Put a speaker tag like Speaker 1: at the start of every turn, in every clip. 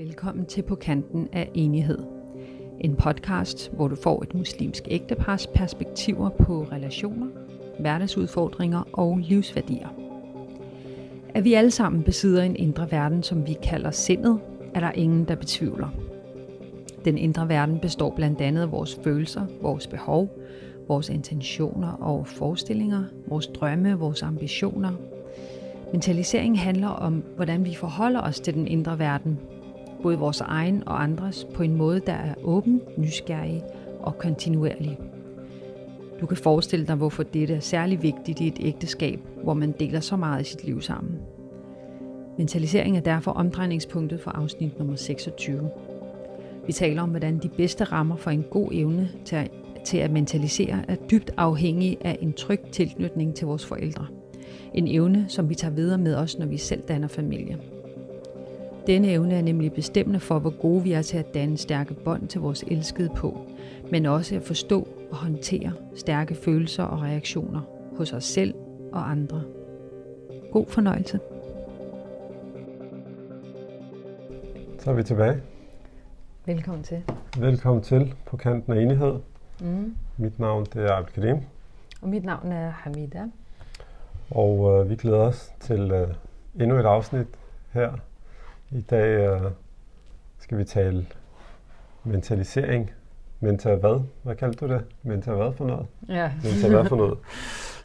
Speaker 1: Velkommen til På kanten af enighed. En podcast, hvor du får et muslimsk ægtepars perspektiver på relationer, hverdagsudfordringer og livsværdier. At vi alle sammen besidder en indre verden, som vi kalder sindet, er der ingen, der betvivler. Den indre verden består blandt andet af vores følelser, vores behov, vores intentioner og forestillinger, vores drømme, vores ambitioner. Mentalisering handler om, hvordan vi forholder os til den indre verden, både vores egen og andres, på en måde, der er åben, nysgerrig og kontinuerlig. Du kan forestille dig, hvorfor dette er særlig vigtigt i et ægteskab, hvor man deler så meget af sit liv sammen. Mentalisering er derfor omdrejningspunktet for afsnit nummer 26. Vi taler om, hvordan de bedste rammer for en god evne til at, til at mentalisere er dybt afhængige af en tryg tilknytning til vores forældre. En evne, som vi tager videre med os, når vi selv danner familie. Denne evne er nemlig bestemmende for, hvor gode vi er til at danne stærke bånd til vores elskede på, men også at forstå og håndtere stærke følelser og reaktioner hos os selv og andre. God fornøjelse.
Speaker 2: Så er vi tilbage.
Speaker 1: Velkommen til.
Speaker 2: Velkommen til på kanten af enighed.
Speaker 1: Mm.
Speaker 2: Mit navn det er Abdelkarim,
Speaker 1: Og mit navn er Hamida.
Speaker 2: og øh, vi glæder os til øh, endnu et afsnit her. I dag øh, skal vi tale mentalisering. Mental hvad? Hvad kaldte du det? Mental hvad for noget?
Speaker 1: Ja.
Speaker 2: Mental hvad for noget?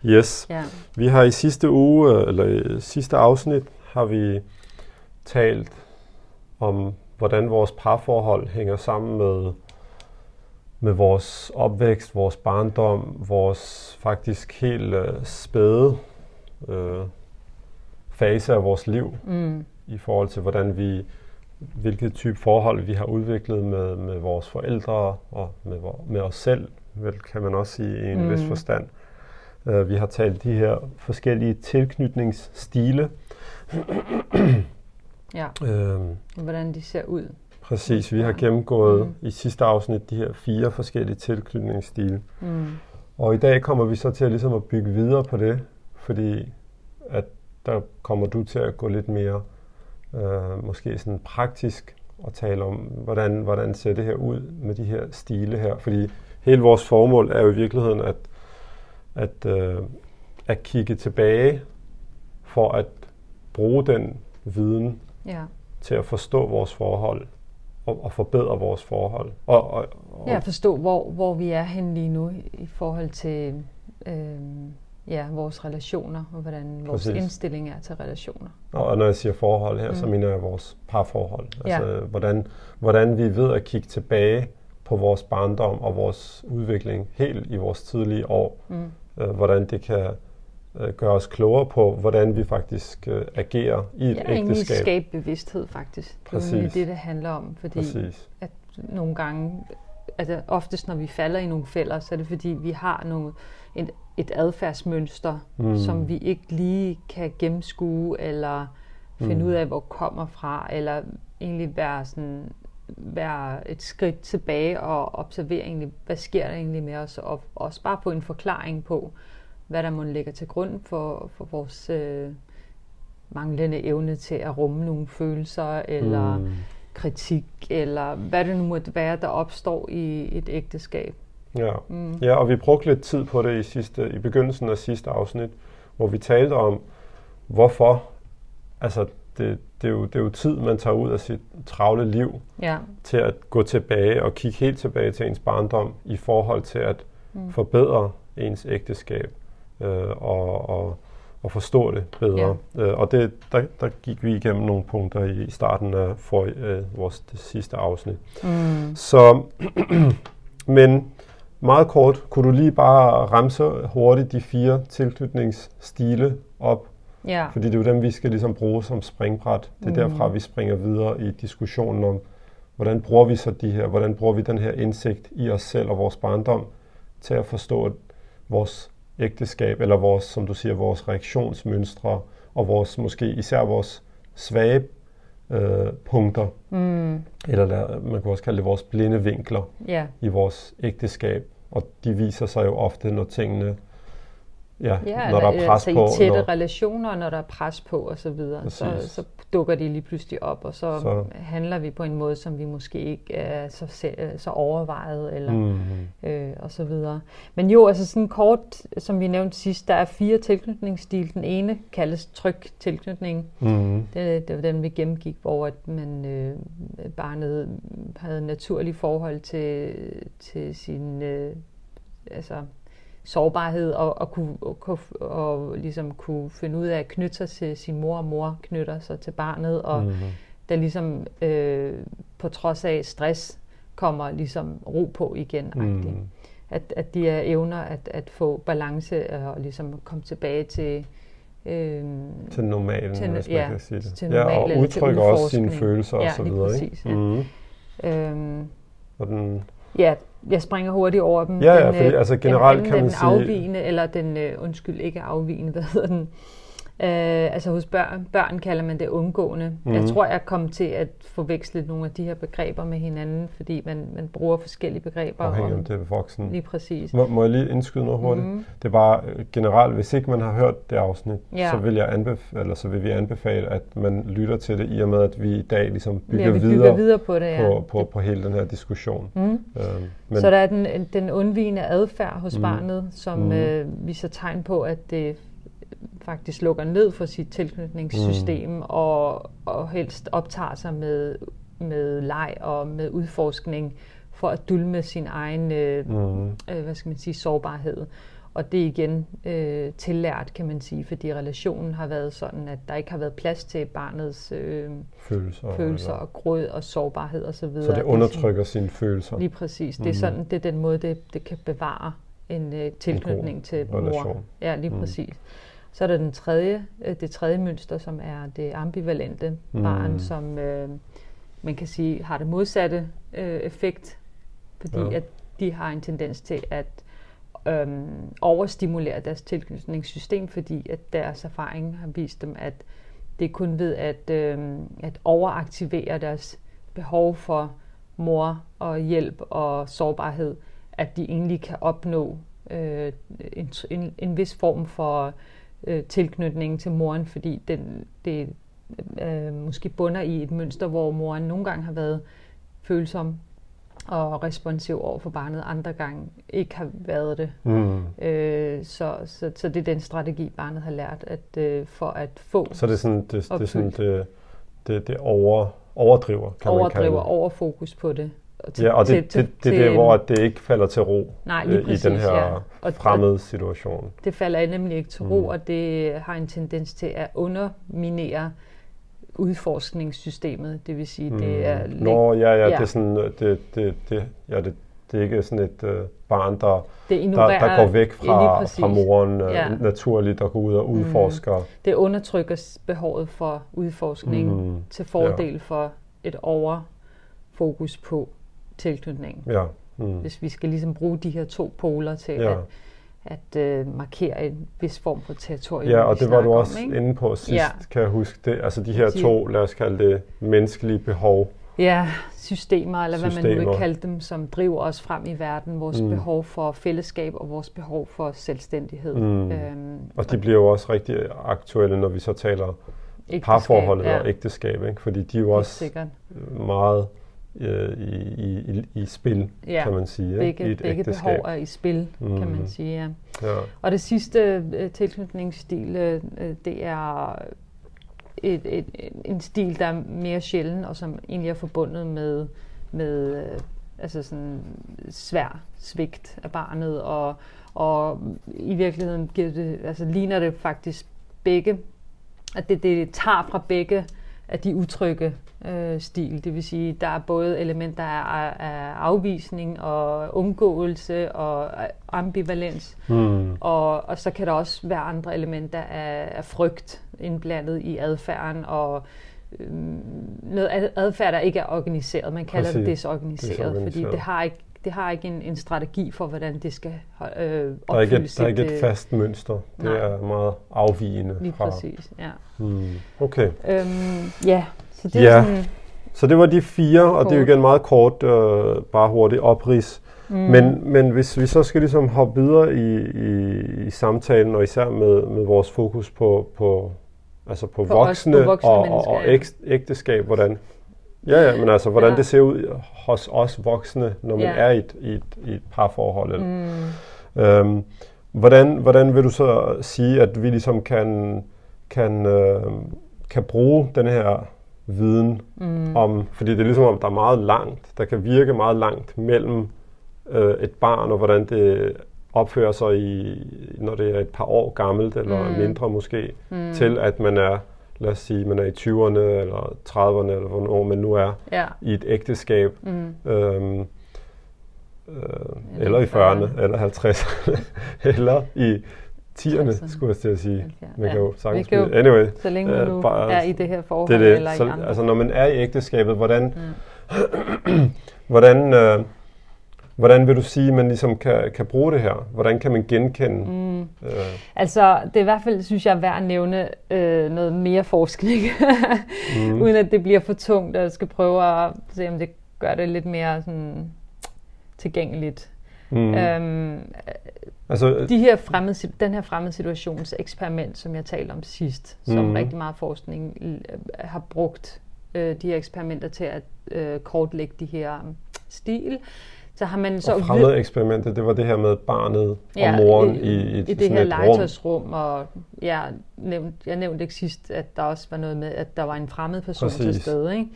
Speaker 2: Yes.
Speaker 1: ja.
Speaker 2: Vi har i sidste uge, øh, eller i sidste afsnit, har vi talt om, hvordan vores parforhold hænger sammen med, med vores opvækst, vores barndom, vores faktisk helt øh, spæde øh, fase af vores liv
Speaker 1: Mm.
Speaker 2: I forhold til, hvordan vi, hvilket type forhold vi har udviklet med, med vores forældre og med, med os selv, vel, kan man også sige i en mm. vis forstand. Uh, vi har talt de her forskellige tilknytningsstile.
Speaker 1: ja.
Speaker 2: Uh,
Speaker 1: Hvordan de ser ud.
Speaker 2: præcis, vi har gennemgået
Speaker 1: Mm.
Speaker 2: i sidste afsnit de her fire forskellige tilknytningsstile.
Speaker 1: Mm.
Speaker 2: Og i dag kommer vi så til at, ligesom at bygge videre på det, fordi at der kommer du til at gå lidt mere øh, måske sådan praktisk og tale om, hvordan, hvordan ser det her ud med de her stile her. Fordi hele vores formål er jo i virkeligheden at, at, øh, at kigge tilbage for at bruge den viden
Speaker 1: Ja.
Speaker 2: til at forstå vores forhold og, og forbedre vores forhold. Og, og, og,
Speaker 1: Ja, forstå, hvor, hvor vi er henne lige nu i- i forhold til øh, ja, vores relationer, og hvordan vores
Speaker 2: Præcis.
Speaker 1: indstilling er til relationer.
Speaker 2: Og når jeg siger forhold her, mm. så mener jeg vores parforhold.
Speaker 1: Ja.
Speaker 2: Altså, hvordan, hvordan vi ved at kigge tilbage på vores barndom og vores udvikling helt i vores tidlige år.
Speaker 1: Mm.
Speaker 2: Øh, hvordan det kan øh, gøre os klogere på, hvordan vi faktisk øh, agerer i et
Speaker 1: Ja,
Speaker 2: ægteskab.
Speaker 1: skabe bevidsthed faktisk. Det er
Speaker 2: Præcis.
Speaker 1: det, det handler om. Fordi
Speaker 2: Præcis.
Speaker 1: at nogle gange, altså oftest når vi falder i nogle fælder, så er det fordi, vi har nogle, et, et adfærdsmønster,
Speaker 2: Mm.
Speaker 1: som vi ikke lige kan gennemskue, eller finde
Speaker 2: Mm.
Speaker 1: ud af, hvor kommer fra, eller egentlig være, sådan, være et skridt tilbage og observere egentlig, hvad sker der egentlig med os, og også bare få en forklaring på, hvad der må ligge til grund for, for vores øh, manglende evne til at rumme nogle følelser, eller
Speaker 2: Mm.
Speaker 1: kritik, eller hvad det nu måtte være, der opstår i et ægteskab.
Speaker 2: Ja.
Speaker 1: Mm.
Speaker 2: ja, og vi brugte lidt tid på det i, sidste, i begyndelsen af sidste afsnit, hvor vi talte om, hvorfor, altså det, det, er jo, det er jo tid, man tager ud af sit travle liv,
Speaker 1: Ja.
Speaker 2: til at gå tilbage og kigge helt tilbage til ens barndom i forhold til at
Speaker 1: Mm.
Speaker 2: forbedre ens ægteskab øh, og, og, og forstå det bedre. Ja. Øh, og det, der, der gik vi igennem nogle punkter i starten af for, øh, vores det sidste afsnit.
Speaker 1: Mm.
Speaker 2: Så, men meget kort, kunne du lige bare ramse hurtigt de fire tilknytningsstile op,
Speaker 1: Ja.
Speaker 2: fordi det er jo dem, vi skal ligesom bruge som springbræt. Det er
Speaker 1: Mm.
Speaker 2: derfra, vi springer videre i diskussionen om, hvordan bruger vi så de her, hvordan bruger vi den her indsigt i os selv og vores barndom til at forstå vores ægteskab, eller vores, som du siger, vores reaktionsmønstre, og vores, måske især vores svage øh, punkter,
Speaker 1: Mm.
Speaker 2: eller der, man kan også kalde det vores blinde vinkler
Speaker 1: Ja.
Speaker 2: i vores ægteskab. Og de viser sig jo ofte, når tingene Ja,
Speaker 1: Ja,
Speaker 2: når der er pres
Speaker 1: altså
Speaker 2: på.
Speaker 1: i tætte
Speaker 2: når,
Speaker 1: relationer, når der er pres på og så videre, så,
Speaker 2: Præcis.
Speaker 1: så dukker de lige pludselig op, og så,
Speaker 2: Så-
Speaker 1: handler vi på en måde, som vi måske ikke er så, se- så overvejet, eller
Speaker 2: mm,
Speaker 1: øh, og så videre. Men jo, altså sådan kort, som vi nævnte sidst, der er fire tilknytningsstil. Den ene kaldes tryg tilknytning.
Speaker 2: mm,
Speaker 1: Det, det var den, vi gennemgik, hvor at man, øh, barnet havde naturlig forhold til, til sin øh, altså, sårbarhed og, og, kunne, og, og ligesom kunne finde ud af at knytte sig til sin mor, og mor knytter sig til barnet, og
Speaker 2: mm,
Speaker 1: der ligesom øh, på trods af stress kommer ligesom ro på igen. Mm. At, at de er evner at, at få balance og ligesom komme tilbage til øh,
Speaker 2: til normalen,
Speaker 1: Til-
Speaker 2: hvis man
Speaker 1: ja,
Speaker 2: kan sige det.
Speaker 1: til
Speaker 2: ja, og udtrykker også sine følelser
Speaker 1: Ja,
Speaker 2: og så videre.
Speaker 1: præcis,
Speaker 2: ikke?
Speaker 1: ja.
Speaker 2: Mm.
Speaker 1: øh,
Speaker 2: Og den,
Speaker 1: ja, jeg springer hurtigt over dem.
Speaker 2: Ja, ja,
Speaker 1: Den,
Speaker 2: fordi,
Speaker 1: øh,
Speaker 2: altså, generelt
Speaker 1: den,
Speaker 2: kan man
Speaker 1: den
Speaker 2: sige-
Speaker 1: afvigende, eller den, øh, undskyld, ikke afvigende, hvad hedder den? Øh, altså hos børn, børn kalder man det undgående. Mm. Jeg
Speaker 2: Mhm.
Speaker 1: tror, jeg kom til at forveksle nogle af de her begreber med hinanden, fordi man, man bruger forskellige begreber.
Speaker 2: afhængig
Speaker 1: om-
Speaker 2: det er voksen.
Speaker 1: Lige præcis.
Speaker 2: Må, må jeg lige indskyde noget hurtigt?
Speaker 1: Mhm.
Speaker 2: Det er bare øh, generelt, hvis ikke man har hørt det afsnit,
Speaker 1: Ja.
Speaker 2: så, vil jeg anbefale, eller så vil vi anbefale, at man lytter til det, i og med, at vi i dag ligesom bygger
Speaker 1: ja, vi
Speaker 2: videre,
Speaker 1: bygger videre på det, ja.
Speaker 2: på, på, på hele den her diskussion.
Speaker 1: Mm.
Speaker 2: Øhm,
Speaker 1: Men, så der er den, den undvigende adfærd hos
Speaker 2: Mm.
Speaker 1: mm. barnet, som
Speaker 2: Mm.
Speaker 1: mm. øh, viser tegn på, at det faktisk lukker ned for sit tilknytningssystem mm. og, og helst optager sig med, med leg og med udforskning for at dulme sin egen øh,
Speaker 2: mm,
Speaker 1: øh, hvad skal man sige, sårbarhed. Og det er igen øh, tillært, kan man sige, fordi relationen har været sådan, at der ikke har været plads til barnets øh,
Speaker 2: følelser.
Speaker 1: følelser
Speaker 2: eller-
Speaker 1: og gråd og sårbarhed osv.
Speaker 2: Så det undertrykker sine følelser.
Speaker 1: Lige præcis. Det er
Speaker 2: Mhm.
Speaker 1: sådan, det er den måde, det, det kan bevare en øh, tilknytning til mor.
Speaker 2: relation.
Speaker 1: Ja, lige
Speaker 2: Mhm.
Speaker 1: præcis. Så er der den tredje, øh, det tredje mønster, som er det ambivalente
Speaker 2: Mhm.
Speaker 1: barn, som øh, man kan sige har det modsatte øh, effekt, fordi
Speaker 2: Ja.
Speaker 1: at de har en tendens til at øhm, overstimulere deres tilknytningssystem, fordi at deres erfaring har vist dem, at det er kun ved at, øhm, at overaktivere deres behov for mor og hjælp og sårbarhed, at de egentlig kan opnå øh, en, en, en vis form for øh, tilknytning til moren, fordi den, det øh, måske bunder i et mønster, hvor moren nogle gange har været følsom og responsiv over for barnet, andre gange ikke har været det.
Speaker 2: Mm.
Speaker 1: Øh, så, så, så det er den strategi, barnet har lært, at øh, for at få
Speaker 2: Så det er sådan, det, det, er sådan, det, det, det over, overdriver, kan man kalde
Speaker 1: overdriver
Speaker 2: det.
Speaker 1: overfokus på det. Og
Speaker 2: Ja, og det, det, det, det er hvor det ikke falder til ro
Speaker 1: Nej, lige
Speaker 2: øh, i
Speaker 1: præcis,
Speaker 2: den her
Speaker 1: ja. Og-
Speaker 2: fremmede situation.
Speaker 1: Det falder nemlig ikke til ro,
Speaker 2: Mm.
Speaker 1: og det har en tendens til at underminere udforskningssystemet. Det vil sige, det er...
Speaker 2: Mm. Nå, ja, ja,
Speaker 1: ja.
Speaker 2: det er sådan, øh, det, det, det, ja, det, det er ikke sådan et øh, barn, der,
Speaker 1: det
Speaker 2: der, der går væk
Speaker 1: Ja, lige
Speaker 2: fra,
Speaker 1: præcis.
Speaker 2: fra moren øh,
Speaker 1: Ja.
Speaker 2: naturligt og går ud og
Speaker 1: Mm.
Speaker 2: udforsker.
Speaker 1: Det undertrykker behovet for udforskning
Speaker 2: Mm.
Speaker 1: til fordel ja. for et overfokus på tilknytning.
Speaker 2: Ja. Mm.
Speaker 1: Hvis vi skal ligesom bruge de her to poler til
Speaker 2: Ja.
Speaker 1: at, at øh, markere en vis form for territorium.
Speaker 2: Ja, og det var du også
Speaker 1: om, ikke?
Speaker 2: inde på sidst,
Speaker 1: Ja.
Speaker 2: kan jeg huske det. Altså de her
Speaker 1: De-
Speaker 2: to, lad os kalde det menneskelige behov.
Speaker 1: Ja, systemer, eller hvad man nu
Speaker 2: Systemer.
Speaker 1: vil kalde dem, som driver os frem i verden. Vores
Speaker 2: Mm.
Speaker 1: behov for fællesskab og vores behov for selvstændighed.
Speaker 2: Mm.
Speaker 1: Øhm,
Speaker 2: Og de bliver jo også rigtig aktuelle, når vi så taler
Speaker 1: ægteskab,
Speaker 2: parforholdet
Speaker 1: ja,
Speaker 2: og ægteskab, ikke? fordi de er jo også meget øh, i, i, i, i spil,
Speaker 1: Ja,
Speaker 2: kan man sige,
Speaker 1: begge,
Speaker 2: i et
Speaker 1: begge
Speaker 2: ægteskab.
Speaker 1: behov er i spil, mm. kan man
Speaker 2: Mhm.
Speaker 1: sige. Ja.
Speaker 2: Ja.
Speaker 1: Og det sidste øh, tilknytningsstil, øh, øh, det er et, et, et, en stil, der er mere sjælden, og som egentlig er forbundet med, med øh, altså sådan svær svigt af barnet, og, og i virkeligheden giver det, altså ligner det faktisk begge, at det, det tager fra begge af de utrygge øh, stil. Det vil sige, der er både elementer af, af afvisning og undgåelse og ambivalens,
Speaker 2: Mm.
Speaker 1: og, og så kan der også være andre elementer af, af frygt indblandet i adfærden, og øhm, noget ad- adfærd, der ikke er organiseret. Man kalder det
Speaker 2: Præcis.
Speaker 1: desorganiseret, fordi
Speaker 2: Desorganiseret.
Speaker 1: det har ikke, det har ikke en, en strategi for, hvordan det skal øh, opfylde
Speaker 2: Der er ikke, et, der er ikke et
Speaker 1: øh,
Speaker 2: fast mønster. Det
Speaker 1: nej.
Speaker 2: er meget afvigende
Speaker 1: Lige
Speaker 2: fra.
Speaker 1: præcis, ja.
Speaker 2: Mm. Okay.
Speaker 1: Øhm, ja, så det
Speaker 2: Ja.
Speaker 1: er sådan...
Speaker 2: Så det var de fire, og det er jo
Speaker 1: Kort.
Speaker 2: igen meget kort, øh, bare hurtigt oprids. Mm. Men, men hvis vi så skal ligesom hoppe videre i, i, i samtalen, og især med, med vores fokus på, på, altså på, på voksne, os, på voksne og, og, og ægteskab, hvordan, ja, ja, men altså, hvordan ja. det ser ud hos os voksne, når man ja. er i et, i, et, i et parforhold. Mm. Øhm, hvordan, hvordan vil du så sige, at vi ligesom kan, kan, øh, kan bruge den her viden mm. om, fordi det er ligesom om, der er meget langt, der kan virke meget langt mellem øh, et barn og hvordan det opfører sig, i, når det er et par år gammelt, eller mm. mindre måske, mm. til at man er, lad os sige, man er i 20'erne, eller 30'erne, eller hvornår man nu er, ja. i et ægteskab. Mm. Øhm, øh, eller i 40'erne, eller 50'erne, eller i 10'erne, skulle jeg til at sige. Man kan jo sagtens
Speaker 1: kan jo, anyway, så længe man nu bare, er i det her forhold, det er det. eller så, i andre.
Speaker 2: Altså når man er i ægteskabet, hvordan, mm. hvordan, øh, hvordan vil du sige, at man ligesom kan, kan bruge det her? Hvordan kan man genkende? Mm.
Speaker 1: Øh. Altså det er i hvert fald, synes jeg, værd at nævne øh, noget mere forskning, mm. uden at det bliver for tungt, og jeg skal prøve at se, om det gør det lidt mere sådan, tilgængeligt. Mm. Øhm, altså, de her fremmede, den her fremmede situations eksperiment, som jeg talte om sidst, som mm. rigtig meget forskning øh, har brugt øh, de her eksperimenter til at øh, kortlægge de her stil,
Speaker 2: så har man så... Og fremmede eksperimentet, det var det her med barnet ja, og moren i, i, i,
Speaker 1: i det her legetøjsrum. Og ja, nævnt, jeg nævnte ikke sidst, at der også var noget med, at der var en fremmed person Præcis. til stede. Ikke?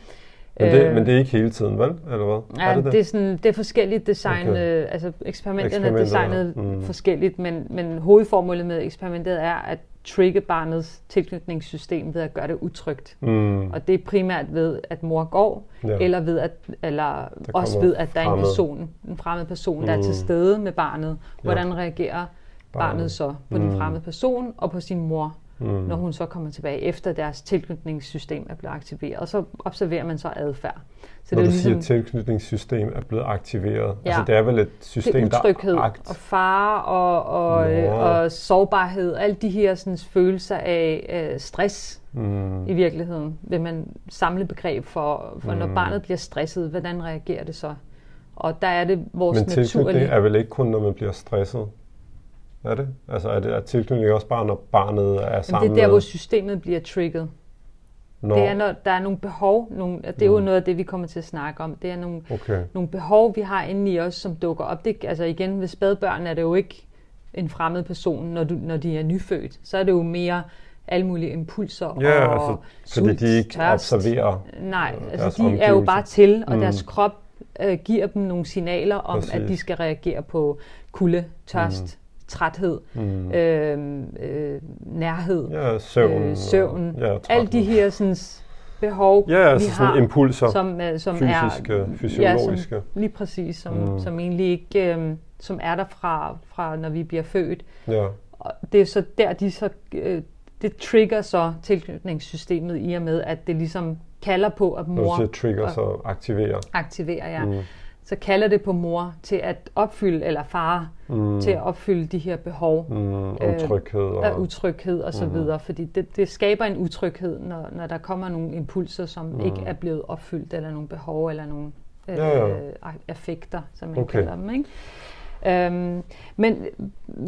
Speaker 2: Men det, øh, men det er ikke hele tiden, vel? Eller hvad?
Speaker 1: Ja, er det, det? det, er sådan, det er forskelligt designet, okay. altså eksperimenterne er designet mm. forskelligt, men, men hovedformålet med eksperimentet er at trigge barnets tilknytningssystem ved at gøre det utrygt. Mm. Og det er primært ved, at mor går, ja. eller ved at, eller også ved, at der er en person, en fremmed person, mm. der er til mm. stede med barnet. Hvordan ja. reagerer barnet så på mm. den fremmede person og på sin mor? Mm. når hun så kommer tilbage, efter deres tilknytningssystem er blevet aktiveret. Og så observerer man så adfærd. Så
Speaker 2: når det er du ligesom, siger, at tilknytningssystem er blevet aktiveret, ja, altså det er vel et system,
Speaker 1: det er utryghed, der akt... og fare og, og, øh, og sårbarhed, alle de her sådan, følelser af øh, stress mm. i virkeligheden, vil man samle begreb for, for mm. når barnet bliver stresset, hvordan reagerer det så? Og der er det vores
Speaker 2: Men tilknytning naturlige... er vel ikke kun, når man bliver stresset? Er det? Altså er det er tilknytning også bare, når barnet er sammen
Speaker 1: Men det er der, hvor systemet bliver trigget. Når... Det er, når der er nogle behov, nogle, det er jo mm. noget af det, vi kommer til at snakke om. Det er nogle, okay. nogle behov, vi har inde i os, som dukker op. Det, altså igen, ved spædbørn er det jo ikke en fremmed person, når, du, når de er nyfødt. Så er det jo mere alle mulige impulser
Speaker 2: ja, og altså, sult, fordi de ikke tørst. observerer
Speaker 1: Nej, altså de er jo bare til, og mm. deres krop øh, giver dem nogle signaler om, Præcis. at de skal reagere på kulde, tørst, mm træthed, mm. øh, øh, nærhed,
Speaker 2: ja, søvn, øh,
Speaker 1: søvn ja, alle de her sådan, behov,
Speaker 2: ja, altså vi har, impulser,
Speaker 1: som, øh, som fysiske,
Speaker 2: er, fysiologiske.
Speaker 1: Ja, som, lige præcis, som, mm. som egentlig ikke, øh, som er der fra, fra når vi bliver født. Ja. Og det er så der, de så, øh, det trigger så tilknytningssystemet i og med, at det ligesom kalder på, at mor...
Speaker 2: Når du siger trigger, så aktiverer.
Speaker 1: Aktiverer, ja. Mm så kalder det på mor til at opfylde, eller far, mm. til at opfylde de her behov.
Speaker 2: Mm, utryghed. Øh,
Speaker 1: og, utryghed og så mm. videre, fordi det, det skaber en utryghed, når, når der kommer nogle impulser, som mm. ikke er blevet opfyldt, eller nogle behov, eller nogle øh, ja, ja. affekter, som man okay. kalder dem. Ikke? Øhm, men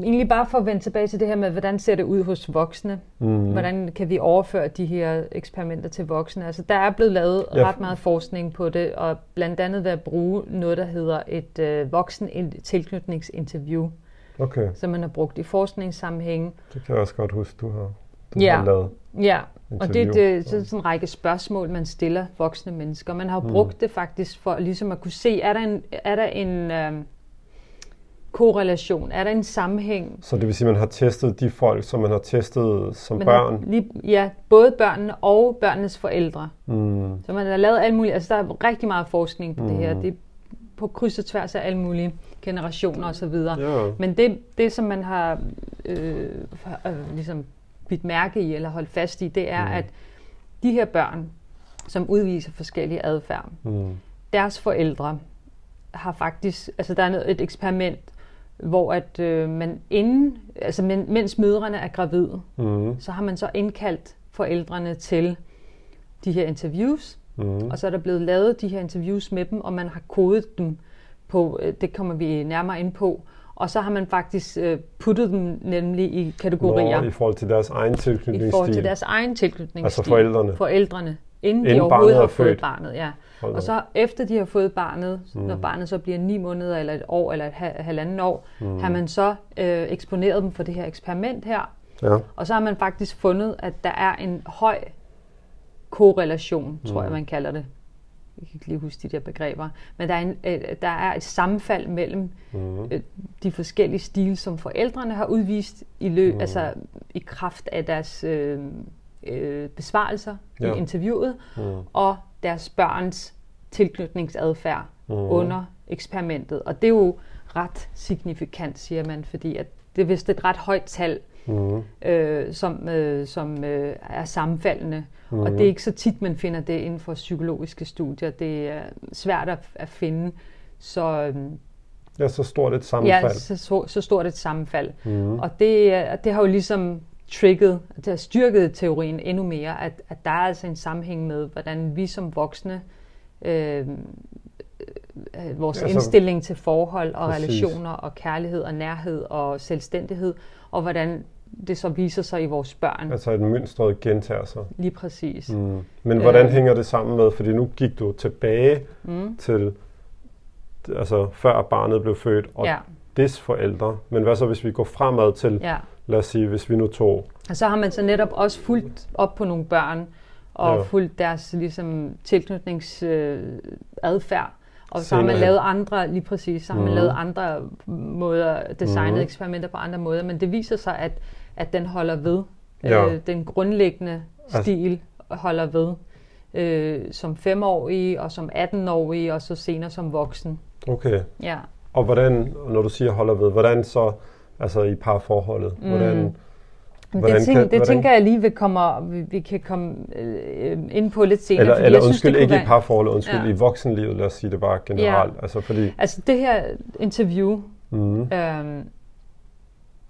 Speaker 1: egentlig bare for at vende tilbage til det her med, hvordan ser det ud hos voksne? Mm. Hvordan kan vi overføre de her eksperimenter til voksne? Altså, der er blevet lavet ja. ret meget forskning på det, og blandt andet ved at bruge noget, der hedder et øh, voksen tilknytningsinterview, okay. som man har brugt i forskningssammenhæng.
Speaker 2: Det kan jeg også godt huske, du har, du
Speaker 1: ja. har lavet. Ja, Interview. og det, det, det er sådan en række spørgsmål, man stiller voksne mennesker. Man har mm. brugt det faktisk for ligesom at kunne se, er der en, er der en øh, korrelation? Er der en sammenhæng?
Speaker 2: Så det vil sige, at man har testet de folk, som man har testet som man børn?
Speaker 1: Lige, ja, både børnene og børnenes forældre. Mm. Så man har lavet alt muligt. Altså, der er rigtig meget forskning på mm. det her. Mm. Det er på kryds og tværs af alle mulige generationer osv. Ja. Men det, det, som man har øh, øh, ligesom bidt mærke i, eller holdt fast i, det er, mm. at de her børn, som udviser forskellige adfærd, mm. deres forældre har faktisk, altså der er et eksperiment, hvor at øh, man inden, altså men, mens mødrene er gravide, mm. så har man så indkaldt forældrene til de her interviews, mm. og så er der blevet lavet de her interviews med dem, og man har kodet dem på, øh, det kommer vi nærmere ind på. Og så har man faktisk øh, puttet dem nemlig i kategorier.
Speaker 2: Nå, i forhold til deres egen tilknytningsstil.
Speaker 1: I forhold til deres egen tilknytningsstil.
Speaker 2: Altså forældrene.
Speaker 1: Forældrene. Inden, inden de overhovedet har født. barnet, ja. Hold og så efter de har fået barnet, mm. når barnet så bliver ni måneder, eller et år, eller et halvanden år, mm. har man så øh, eksponeret dem for det her eksperiment her. Ja. Og så har man faktisk fundet, at der er en høj korrelation, tror mm. jeg man kalder det. Jeg kan ikke lige huske de der begreber. Men der er, en, øh, der er et sammenfald mellem mm. øh, de forskellige stile, som forældrene har udvist i løb, mm. altså i kraft af deres øh, øh, besvarelser ja. i interviewet, mm. og deres børns tilknytningsadfærd mm. under eksperimentet. Og det er jo ret signifikant, siger man, fordi at det er vist et ret højt tal, mm. øh, som, øh, som øh, er sammenfaldende. Mm. Og det er ikke så tit, man finder det inden for psykologiske studier. Det er svært at, at finde. Så, øh,
Speaker 2: ja, så stort et sammenfald.
Speaker 1: Ja, så, så, stort et sammenfald. Mm. Og det, det har jo ligesom trigget, det har styrket teorien endnu mere, at, at der er altså en sammenhæng med, hvordan vi som voksne, øh, øh, vores altså, indstilling til forhold og præcis. relationer og kærlighed og nærhed og selvstændighed, og hvordan det så viser sig i vores børn.
Speaker 2: Altså et mønstret gentager sig.
Speaker 1: Lige præcis.
Speaker 2: Mm. Men hvordan øh, hænger det sammen med, fordi nu gik du tilbage mm. til, altså før barnet blev født, og ja. des forældre. Men hvad så, hvis vi går fremad til ja lad os sige, hvis vi nu tog...
Speaker 1: Og så har man så netop også fulgt op på nogle børn, og ja. fulgt deres ligesom, tilknytningsadfærd. Øh, og så har man lavet andre, lige præcis, så har man mm. lavet andre måder, designet mm. eksperimenter på andre måder, men det viser sig, at, at den holder ved. Ja. Øh, den grundlæggende altså- stil holder ved. Øh, som femårig og som 18-årig og så senere som voksen.
Speaker 2: Okay. Ja. Og hvordan, når du siger holder ved, hvordan så altså i parforholdet? Hvordan, mm.
Speaker 1: Hvordan det, tænk, kan, det hvordan... tænker jeg lige, vi, kommer, vi, vi kan komme øh, ind på lidt senere.
Speaker 2: Eller, eller jeg undskyld, synes, ikke være... i parforholdet, undskyld, ja. i voksenlivet, lad os sige det bare generelt. Ja.
Speaker 1: Altså, fordi... altså det her interview, mm. øhm,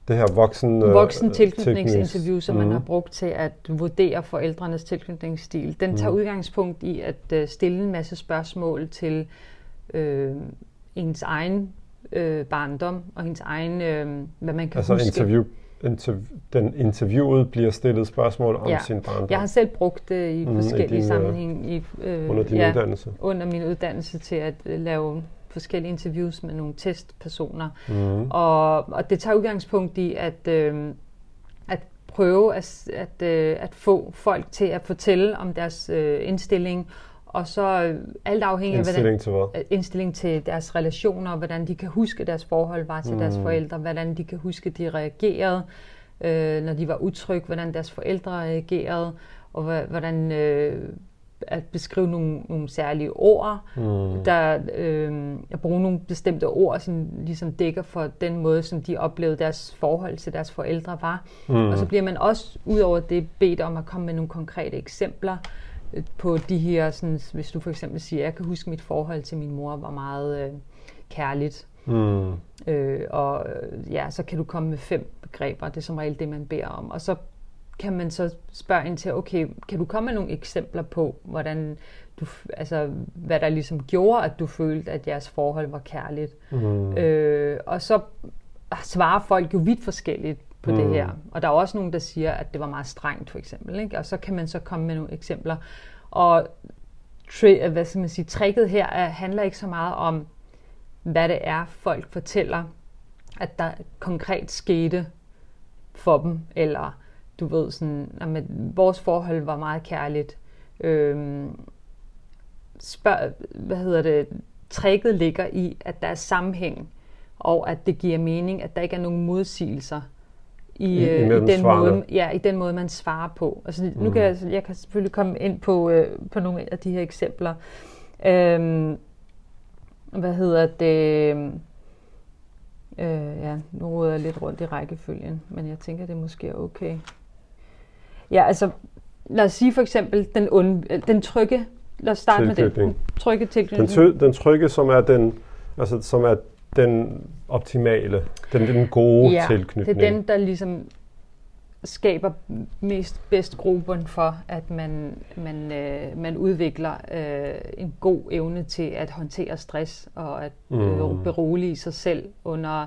Speaker 2: det her voksen,
Speaker 1: øh, voksen tilknytningsinterview, som mm. man har brugt til at vurdere forældrenes tilknytningsstil, den tager mm. udgangspunkt i at uh, stille en masse spørgsmål til øh, ens egen øh, barndom og hendes egen, øh, hvad man kan
Speaker 2: altså
Speaker 1: huske.
Speaker 2: Interview, interv- den interviewet bliver stillet spørgsmål om ja. sin barndom.
Speaker 1: Jeg har selv brugt det i mm, forskellige i din, sammenhæng. I,
Speaker 2: øh, under din ja, uddannelse?
Speaker 1: under min uddannelse til at øh, lave forskellige interviews med nogle testpersoner. Mm. Og, og det tager udgangspunkt i at, øh, at prøve at, at, øh, at få folk til at fortælle om deres øh, indstilling og så øh, alt afhængig af
Speaker 2: indstilling til hvad?
Speaker 1: Øh, indstilling til deres relationer, hvordan de kan huske deres forhold var til mm. deres forældre, hvordan de kan huske, de reagerede, øh, når de var utrygge, hvordan deres forældre reagerede, og hvordan øh, at beskrive nogle, nogle særlige ord, mm. der øh, at bruge nogle bestemte ord, som ligesom dækker for den måde, som de oplevede deres forhold til deres forældre var. Mm. Og så bliver man også ud over det bedt om at komme med nogle konkrete eksempler, på de her, sådan, hvis du for eksempel siger, jeg kan huske mit forhold til min mor var meget øh, kærligt. Mm. Øh, og øh, ja, så kan du komme med fem begreber, det er som regel det, man beder om. Og så kan man så spørge ind til, okay, kan du komme med nogle eksempler på, hvordan du, altså, hvad der ligesom gjorde, at du følte, at jeres forhold var kærligt. Mm. Øh, og så svarer folk jo vidt forskelligt på mm. det her. Og der er også nogen, der siger, at det var meget strengt, for eksempel. Ikke? Og så kan man så komme med nogle eksempler. Og tri- hvad skal man sige, tricket her er, handler ikke så meget om, hvad det er, folk fortæller, at der konkret skete for dem, eller du ved sådan, at vores forhold var meget kærligt. Øhm, spørg, hvad hedder det, tricket ligger i, at der er sammenhæng, og at det giver mening, at der ikke er nogen modsigelser i, I, øh, i, den måde, ja, i den måde, man svarer på. Altså, mm. Nu kan jeg, jeg kan selvfølgelig komme ind på, øh, på nogle af de her eksempler. Øhm, hvad hedder det? Øh, ja, nu råder jeg lidt rundt i rækkefølgen, men jeg tænker, det måske er okay. Ja, altså, lad os sige for eksempel den, onde, den trygge, lad os starte med den trygge tilknytning.
Speaker 2: Den, den trygge, som er den, altså, som er den optimale, den, den gode
Speaker 1: ja,
Speaker 2: tilknytning.
Speaker 1: det er den, der ligesom skaber mest bedst gruppen for, at man, man, øh, man udvikler øh, en god evne til at håndtere stress og at øh,
Speaker 2: Mm.
Speaker 1: berolige sig selv under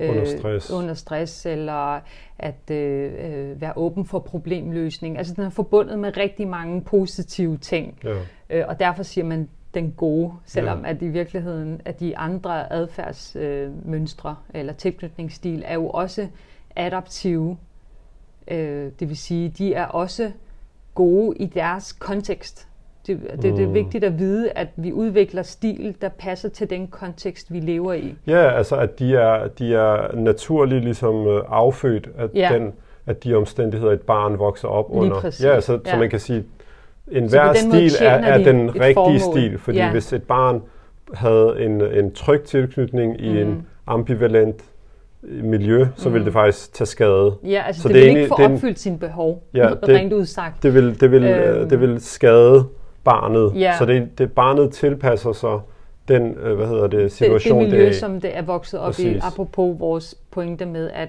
Speaker 1: øh,
Speaker 2: Under stress.
Speaker 1: under stress eller at øh, øh, være åben for problemløsning. Altså den er forbundet med rigtig mange positive ting,
Speaker 2: Ja.
Speaker 1: øh, og derfor siger man den gode, selvom
Speaker 2: Ja.
Speaker 1: at i virkeligheden at de andre adfærdsmønstre øh, eller tilknytningsstil er jo også adaptive. Øh, det vil sige, de er også gode i deres kontekst. Det, det, det er
Speaker 2: Mm.
Speaker 1: vigtigt at vide, at vi udvikler stil, der passer til den kontekst, vi lever i.
Speaker 2: Ja, altså at de er, de er naturligt ligesom øh, affødt af,
Speaker 1: Ja.
Speaker 2: den, af de omstændigheder, et barn vokser op
Speaker 1: Lige
Speaker 2: under.
Speaker 1: præcis.
Speaker 2: Ja, så, så
Speaker 1: Ja.
Speaker 2: man kan sige, en hver
Speaker 1: den
Speaker 2: stil er, er
Speaker 1: de
Speaker 2: den rigtige
Speaker 1: formål.
Speaker 2: stil, fordi
Speaker 1: Ja.
Speaker 2: hvis et barn havde en, en tryg tilknytning i
Speaker 1: Mm.
Speaker 2: en ambivalent øh, miljø, så ville
Speaker 1: Mm.
Speaker 2: det faktisk tage skade.
Speaker 1: Ja, altså
Speaker 2: Så
Speaker 1: det,
Speaker 2: det
Speaker 1: det
Speaker 2: er
Speaker 1: vil ikke få
Speaker 2: det er en-
Speaker 1: opfyldt sine behov,
Speaker 2: Ja, det-
Speaker 1: rent udsagt.
Speaker 2: Det vil, det vil, øhm.
Speaker 1: Øhm.
Speaker 2: det vil skade barnet.
Speaker 1: Ja.
Speaker 2: Så det, det barnet tilpasser sig den, øh, hvad hedder det,
Speaker 1: det,
Speaker 2: situation,
Speaker 1: det miljø,
Speaker 2: er i.
Speaker 1: som det er vokset op i,
Speaker 2: Præcis.
Speaker 1: apropos vores pointe med at,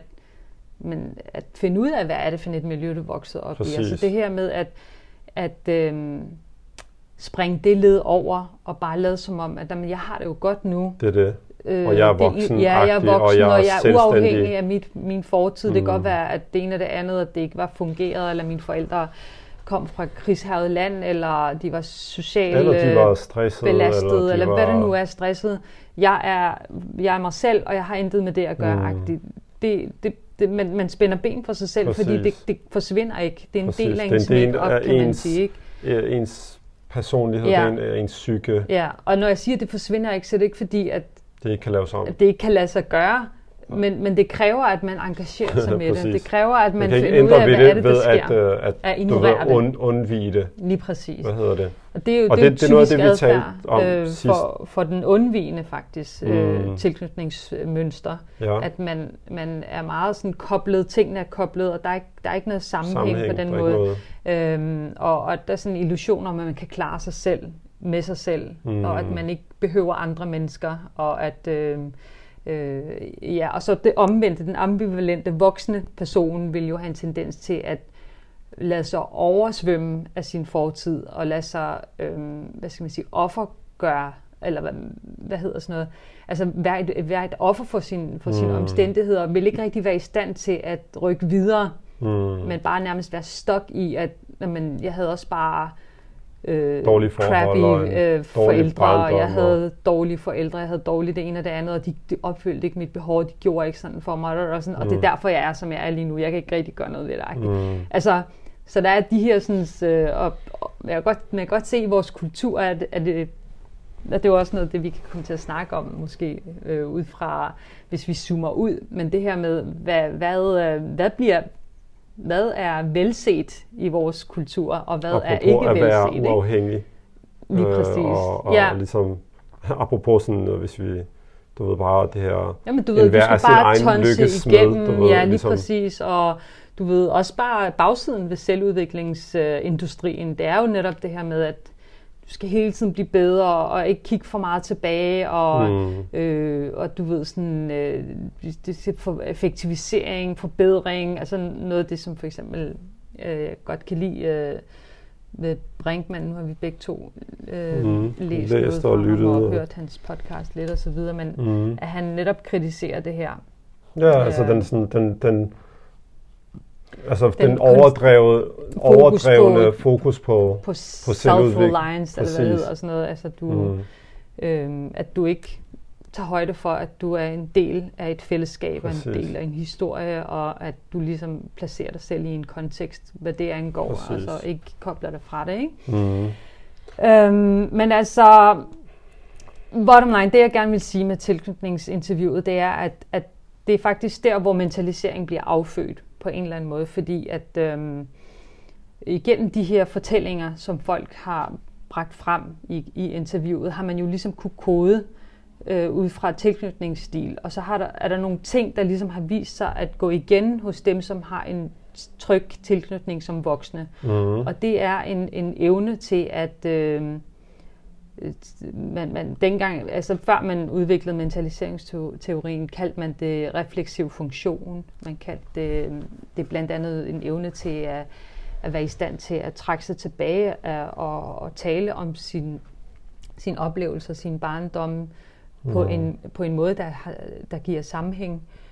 Speaker 1: men at finde ud af, hvad er det for et miljø, du er vokset op i.
Speaker 2: Præcis.
Speaker 1: Altså det her med at, at øhm, springe det led over og bare lade som om, at jamen, jeg har det jo godt nu.
Speaker 2: Det er det.
Speaker 1: Øh,
Speaker 2: Og jeg er
Speaker 1: det- Ja, jeg er
Speaker 2: voksen-agtig, og
Speaker 1: voksen,
Speaker 2: jeg er
Speaker 1: og jeg er uafhængig af mit, min fortid. Det kan
Speaker 2: Mm.
Speaker 1: godt være, at det ene og det andet, at det ikke var fungeret, eller mine forældre kom fra krigshavet land, eller de var socialt
Speaker 2: Eller de var stressede.
Speaker 1: belastet,
Speaker 2: eller, de
Speaker 1: eller
Speaker 2: var,
Speaker 1: hvad det nu er stresset. Jeg er, jeg er mig selv, og jeg har intet med det at gøre.
Speaker 2: Mm.
Speaker 1: Mm. Det, det, det, man, man spænder ben for sig selv, fordi det,
Speaker 2: Præcis.
Speaker 1: det forsvinder ikke. Det er en
Speaker 2: Præcis.
Speaker 1: del af ens make-up, kan man
Speaker 2: ens-
Speaker 1: sige. Ikke?
Speaker 2: ens personlighed,
Speaker 1: Ja.
Speaker 2: en, ens psyke,
Speaker 1: Ja, og når jeg siger, at det forsvinder ikke, så er det ikke fordi, at
Speaker 2: det ikke kan laves om.
Speaker 1: at det ikke kan lade sig gøre. Men, men det kræver, at man engagerer sig med det. Det kræver, at man,
Speaker 2: Man
Speaker 1: finder ud af,
Speaker 2: ved
Speaker 1: hvad er
Speaker 2: det
Speaker 1: det, der
Speaker 2: ved
Speaker 1: sker.
Speaker 2: at, øh,
Speaker 1: At
Speaker 2: at du
Speaker 1: ignorere
Speaker 2: vil
Speaker 1: det.
Speaker 2: und, undvige det.
Speaker 1: Lige præcis.
Speaker 2: Hvad hedder det?
Speaker 1: Og det er jo
Speaker 2: Og
Speaker 1: det,
Speaker 2: det- det er noget af det, vi talte om
Speaker 1: øh,
Speaker 2: sidst.
Speaker 1: for, for den undvigende faktisk øh,
Speaker 2: Mm.
Speaker 1: tilknytningsmønster.
Speaker 2: Ja.
Speaker 1: At man, man er meget sådan koblet, tingene er koblet, og der er ikke, der er ikke noget sammenhæng,
Speaker 2: Sammenhæng,
Speaker 1: på den måde.
Speaker 2: noget.
Speaker 1: Øhm, og, og der er sådan en illusion om, at man kan klare sig selv med sig selv,
Speaker 2: Mm.
Speaker 1: mm. og at man ikke behøver andre mennesker, og at øh, øh, ja, og så det omvendte, den ambivalente voksne person vil jo have en tendens til at lade sig oversvømme af sin fortid, og lade sig, øh, hvad skal man sige, offergøre, eller hvad, hvad hedder sådan noget, altså være et, være et offer for, sin, for sine
Speaker 2: Mm.
Speaker 1: omstændigheder, og vil ikke rigtig være i stand til at rykke videre,
Speaker 2: Mm.
Speaker 1: men bare nærmest være stok i, at jamen, jeg havde også bare øh,
Speaker 2: Dårlige forhold og
Speaker 1: crappy øh, forældre, og
Speaker 2: barndom
Speaker 1: jeg
Speaker 2: og-
Speaker 1: havde dårlige forældre, jeg havde dårligt det ene og det andet, og de, de opfyldte ikke mit behov, de gjorde ikke sådan for mig, og, sådan, og det er
Speaker 2: Mm.
Speaker 1: derfor, jeg er, som jeg er lige nu. Jeg kan ikke rigtig gøre noget ved det.
Speaker 2: Mm.
Speaker 1: Altså, så der er de her sådan, øh, og, og jeg, kan godt, man kan godt se i vores kultur, at, at det, at det er jo også noget, det vi kan komme til at snakke om, måske øh, ud fra, hvis vi zoomer ud, men det her med, hvad, hvad, øh, hvad bliver hvad er velset i vores kultur, og hvad er
Speaker 2: Apropos
Speaker 1: ikke
Speaker 2: at være
Speaker 1: velset. Ikke?
Speaker 2: uafhængig.
Speaker 1: Lige
Speaker 2: Øh,
Speaker 1: præcis.
Speaker 2: og, og
Speaker 1: ja.
Speaker 2: ligesom, apropos sådan, øh, hvis vi, du ved bare det her,
Speaker 1: Jamen, du ved, du
Speaker 2: er
Speaker 1: skal bare tonse igennem.
Speaker 2: du ved,
Speaker 1: ja, lige
Speaker 2: ligesom-
Speaker 1: præcis. Og du ved, også bare bagsiden ved selvudviklingsindustrien, det er jo netop det her med, at du skal hele tiden blive bedre, og ikke kigge for meget tilbage, og,
Speaker 2: Mm.
Speaker 1: øh, og du ved, sådan, øh, det, for effektivisering, forbedring, altså noget af det, som for eksempel øh, jeg godt kan lide øh, ved Brinkmann, nu har vi begge to øh,
Speaker 2: Mm.
Speaker 1: læst,
Speaker 2: Læst
Speaker 1: noget
Speaker 2: og lyttet
Speaker 1: og hørt hans podcast lidt og så videre, men
Speaker 2: Mm.
Speaker 1: at han netop kritiserer det her.
Speaker 2: Ja, altså
Speaker 1: Øh,
Speaker 2: den, sådan, den, den, altså den,
Speaker 1: Den
Speaker 2: overdrevet, overdrevne
Speaker 1: på-
Speaker 2: fokus på,
Speaker 1: på, self-reliance, eller hvad det
Speaker 2: Præcis.
Speaker 1: hedder, sådan noget. Altså, du,
Speaker 2: mm,
Speaker 1: øhm, at du ikke tager højde for, at du er en del af et fællesskab, og en
Speaker 2: Præcis.
Speaker 1: del af en historie, og at du ligesom placerer dig selv i en kontekst, hvad det angår,
Speaker 2: Præcis.
Speaker 1: altså ikke kobler dig fra det, ikke?
Speaker 2: mm,
Speaker 1: Øhm, men altså, bottom line, det jeg gerne vil sige med tilknytningsinterviewet, det er, at, at det er faktisk der, hvor mentalisering bliver affødt på en eller anden måde, fordi at øhm, igennem de her fortællinger, som folk har bragt frem i, i interviewet, har man jo ligesom kunne kode øh, ud fra tilknytningsstil, og så har der, er der nogle ting, der ligesom har vist sig at gå igen hos dem, som har en tryg tilknytning som voksne.
Speaker 2: mm,
Speaker 1: Og det er en, en evne til at, øh, man, man, dengang, altså før man udviklede mentaliseringsteorien, kaldte man det refleksiv funktion. Man kaldte det, det blandt andet en evne til at, at være i stand til at trække sig tilbage og, og tale om sin, sin oplevelser, sin barndom på, mm. en, på en måde, der, der giver sammenhæng øh,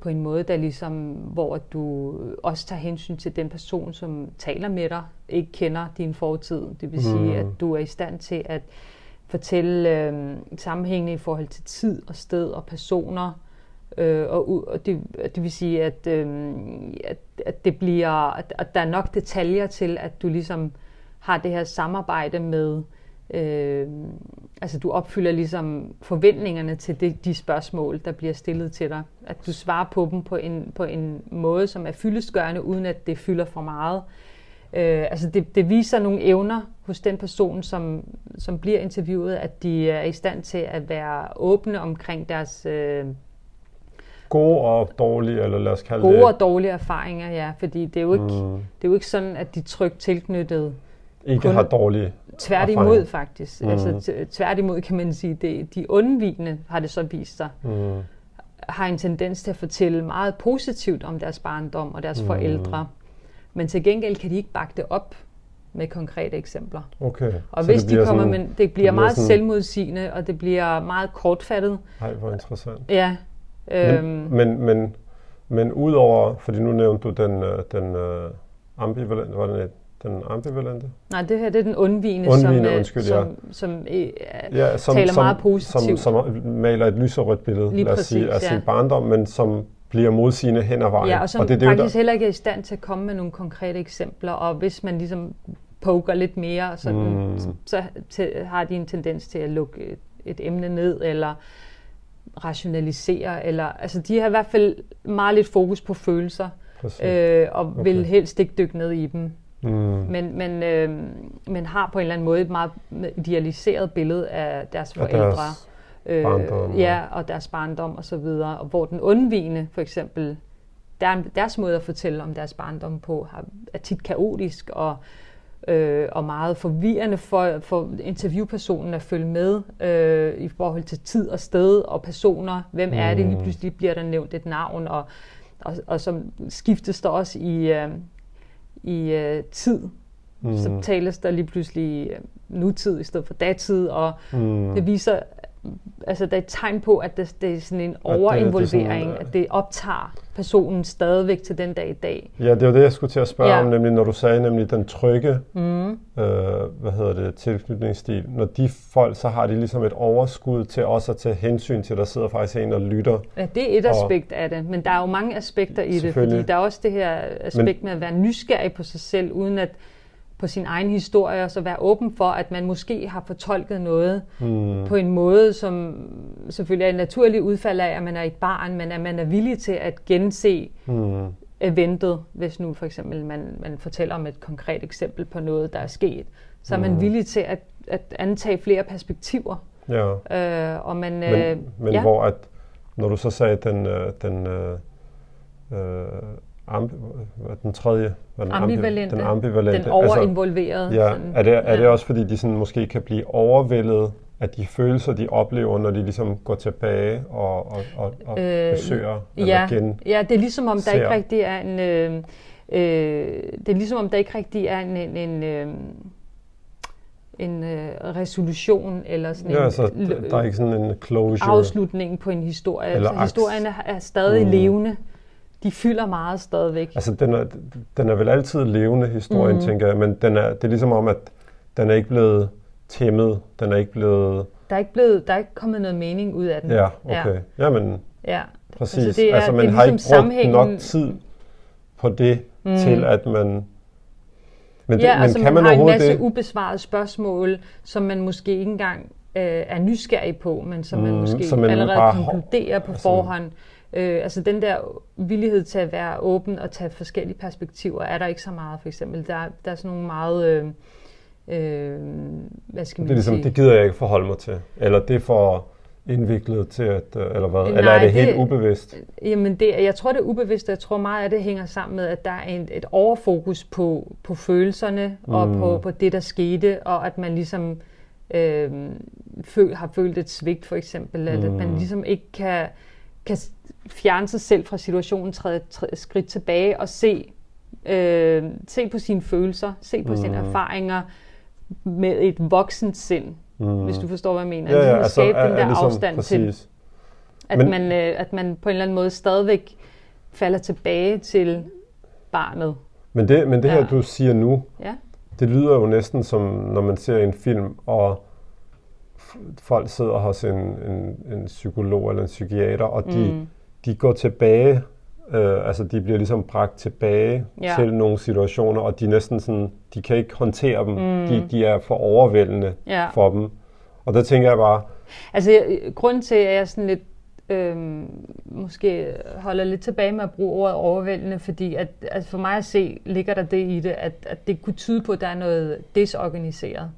Speaker 1: på en måde, der ligesom, hvor du også tager hensyn til den person, som taler med dig, ikke kender din fortid. Det vil sige, mm. at du er i stand til at fortælle øh, sammenhængende i forhold til tid og sted og personer. Øh, og, og det, det vil sige, at, øh, at, at det bliver, at, at der er nok detaljer til, at du ligesom har det her samarbejde med Øh, altså du opfylder ligesom forventningerne til de, de spørgsmål, der bliver stillet til dig. At du svarer på dem på en, på en måde, som er fyldestgørende, uden at det fylder for meget. Øh, altså det, det viser nogle evner hos den person, som, som bliver interviewet, at de er i stand til at være åbne omkring deres... Øh,
Speaker 2: Gode og dårlige, eller lad os kalde
Speaker 1: gode
Speaker 2: det...
Speaker 1: Gode og dårlige erfaringer, ja. Fordi det er jo ikke, mm. det er jo ikke sådan, at de trygt tilknyttet
Speaker 2: ikke kun, har dårlige
Speaker 1: Tværtimod faktisk. Mm. Altså, tværtimod kan man sige, det, de undvigende har det så vist sig, mm. har en tendens til at fortælle meget positivt om deres barndom og deres mm. forældre. Men til gengæld kan de ikke bakke det op med konkrete eksempler.
Speaker 2: Okay.
Speaker 1: Og så hvis de kommer, sådan, men det bliver, det bliver meget sådan... selvmodsigende, og det bliver meget kortfattet.
Speaker 2: Nej, hvor interessant.
Speaker 1: Ja.
Speaker 2: Øhm, men, men, men, men udover, fordi nu nævnte du den, øh, den uh, ambivalent, var det den ambivalente?
Speaker 1: Nej, det her det er den undvigende, undvigende som, undskyld, som, ja. som, øh, ja, som taler som, meget positivt.
Speaker 2: Som, som maler et lyserødt billede Lige lad os præcis, sige, af ja. sin barndom, men som bliver modsigende hen ad vejen.
Speaker 1: Ja, og som og det, det faktisk der... heller ikke er i stand til at komme med nogle konkrete eksempler, og hvis man ligesom poker lidt mere, sådan, mm. så, så til, har de en tendens til at lukke et, et emne ned, eller rationalisere, eller, altså de har i hvert fald meget lidt fokus på følelser, øh, og okay. vil helst ikke dykke ned i dem. Mm. Men, men, øh, men har på en eller anden måde et meget idealiseret billede af deres forældre. Af deres
Speaker 2: øh, barndom.
Speaker 1: Ja, og deres barndom og så videre. Og hvor den undvigende for eksempel, der, deres måde at fortælle om deres barndom på, har, er tit kaotisk og, øh, og meget forvirrende for, for interviewpersonen at følge med øh, i forhold til tid og sted og personer. Hvem er det? Lige mm. pludselig bliver der nævnt et navn, og, og, og så skiftes der også i... Øh, i øh, tid. Mm. Så tales der lige pludselig øh, nutid i stedet for datid, og mm. det viser, altså der er et tegn på, at det, det er sådan en overinvolvering, at det, det, at det optager personen stadigvæk til den dag i dag.
Speaker 2: Ja, det var det, jeg skulle til at spørge ja. om, nemlig når du sagde, nemlig den trygge, mm. øh, hvad hedder det, tilknytningsstil. Når de folk, så har de ligesom et overskud til også at tage hensyn til, der sidder faktisk en og lytter.
Speaker 1: Ja, det er et aspekt af det, men der er jo mange aspekter i det, fordi der er også det her aspekt men, med at være nysgerrig på sig selv, uden at på sin egen historie, og så være åben for, at man måske har fortolket noget mm. på en måde, som selvfølgelig er et naturligt udfald af, at man er et barn, men at man er villig til at gense mm. eventet, hvis nu for eksempel man, man fortæller om et konkret eksempel på noget, der er sket, så er man mm. villig til at, at antage flere perspektiver.
Speaker 2: Ja.
Speaker 1: Øh, og man,
Speaker 2: men øh, men ja. hvor at, når du så sagde den, øh, den øh, øh, amb, den tredje?
Speaker 1: Den ambivalente.
Speaker 2: Den ambivalente.
Speaker 1: Den overinvolverede.
Speaker 2: Altså, ja, sådan, er, det, er ja. det også fordi, de sådan måske kan blive overvældet af de følelser, de oplever, når de ligesom går tilbage og, og, og, og øh, besøger
Speaker 1: ja,
Speaker 2: eller gen
Speaker 1: Ja, det er ligesom om, der ser. ikke rigtig er en... Øh, øh, det er ligesom om, der ikke rigtig er en... en, en øh, en øh, resolution eller sådan
Speaker 2: ja,
Speaker 1: en,
Speaker 2: altså, der er ikke sådan en closure.
Speaker 1: afslutning på en historie. Eller altså, historien er, er stadig mm. levende de fylder meget stadigvæk.
Speaker 2: Altså, den er, den er vel altid levende, historien, mm. tænker jeg, men den er, det er ligesom om, at den er ikke blevet tæmmet, den er ikke blevet...
Speaker 1: Der er ikke, blevet, der er ikke kommet noget mening ud af den.
Speaker 2: Ja, okay. Ja. Jamen,
Speaker 1: ja.
Speaker 2: præcis. Altså, det er, altså man det er har ligesom ikke brugt nok tid på det, mm. til at man...
Speaker 1: Men, ja, det, men altså kan man, man har en masse det? ubesvarede spørgsmål, som man måske ikke engang øh, er nysgerrig på, men som mm, man måske som man allerede konkluderer på altså, forhånd. Øh, altså den der villighed til at være åben og tage forskellige perspektiver, er der ikke så meget for eksempel. Der, der er sådan nogle meget... Øh, øh, hvad skal man
Speaker 2: det er ligesom,
Speaker 1: sige?
Speaker 2: Det gider jeg ikke forholde mig til. Eller det er for indviklet til at, øh, eller hvad? Nej, eller er det, det helt ubevidst?
Speaker 1: Jamen det, jeg tror det er ubevidst, jeg tror meget af det hænger sammen med, at der er en, et overfokus på, på følelserne mm. og på, på det, der skete, og at man ligesom øh, føl, har følt et svigt for eksempel, mm. at man ligesom ikke kan, kan fjerne sig selv fra situationen, træde, træde skridt tilbage og se, øh, se på sine følelser, se på mm. sine erfaringer med et voksent sind, mm. hvis du forstår, hvad jeg mener.
Speaker 2: Ja, ja,
Speaker 1: ligesom
Speaker 2: altså,
Speaker 1: skabe
Speaker 2: er,
Speaker 1: den
Speaker 2: er
Speaker 1: der
Speaker 2: ligesom,
Speaker 1: afstand til,
Speaker 2: præcis.
Speaker 1: at,
Speaker 2: Men-
Speaker 1: man, øh, at man på en eller anden måde stadigvæk falder tilbage til barnet.
Speaker 2: Men det, men det her,
Speaker 1: Ja.
Speaker 2: du siger nu,
Speaker 1: Ja,
Speaker 2: det lyder jo næsten som, når man ser en film, og folk sidder hos en, en, en psykolog eller en psykiater, og de,
Speaker 1: Mm.
Speaker 2: De går tilbage, øh, altså de bliver ligesom bragt tilbage
Speaker 1: Ja.
Speaker 2: til nogle situationer, og de næsten sådan, de kan ikke håndtere dem. De, de er for overvældende
Speaker 1: ja.
Speaker 2: for dem. Og der tænker jeg bare,
Speaker 1: Altså, jeg- grunden til, at jeg sådan lidt øhm, måske holder lidt tilbage med at bruge ordet overvældende, fordi at, altså for mig at se, ligger der det i det, at, at det kunne tyde på, at der er noget desorganiseret.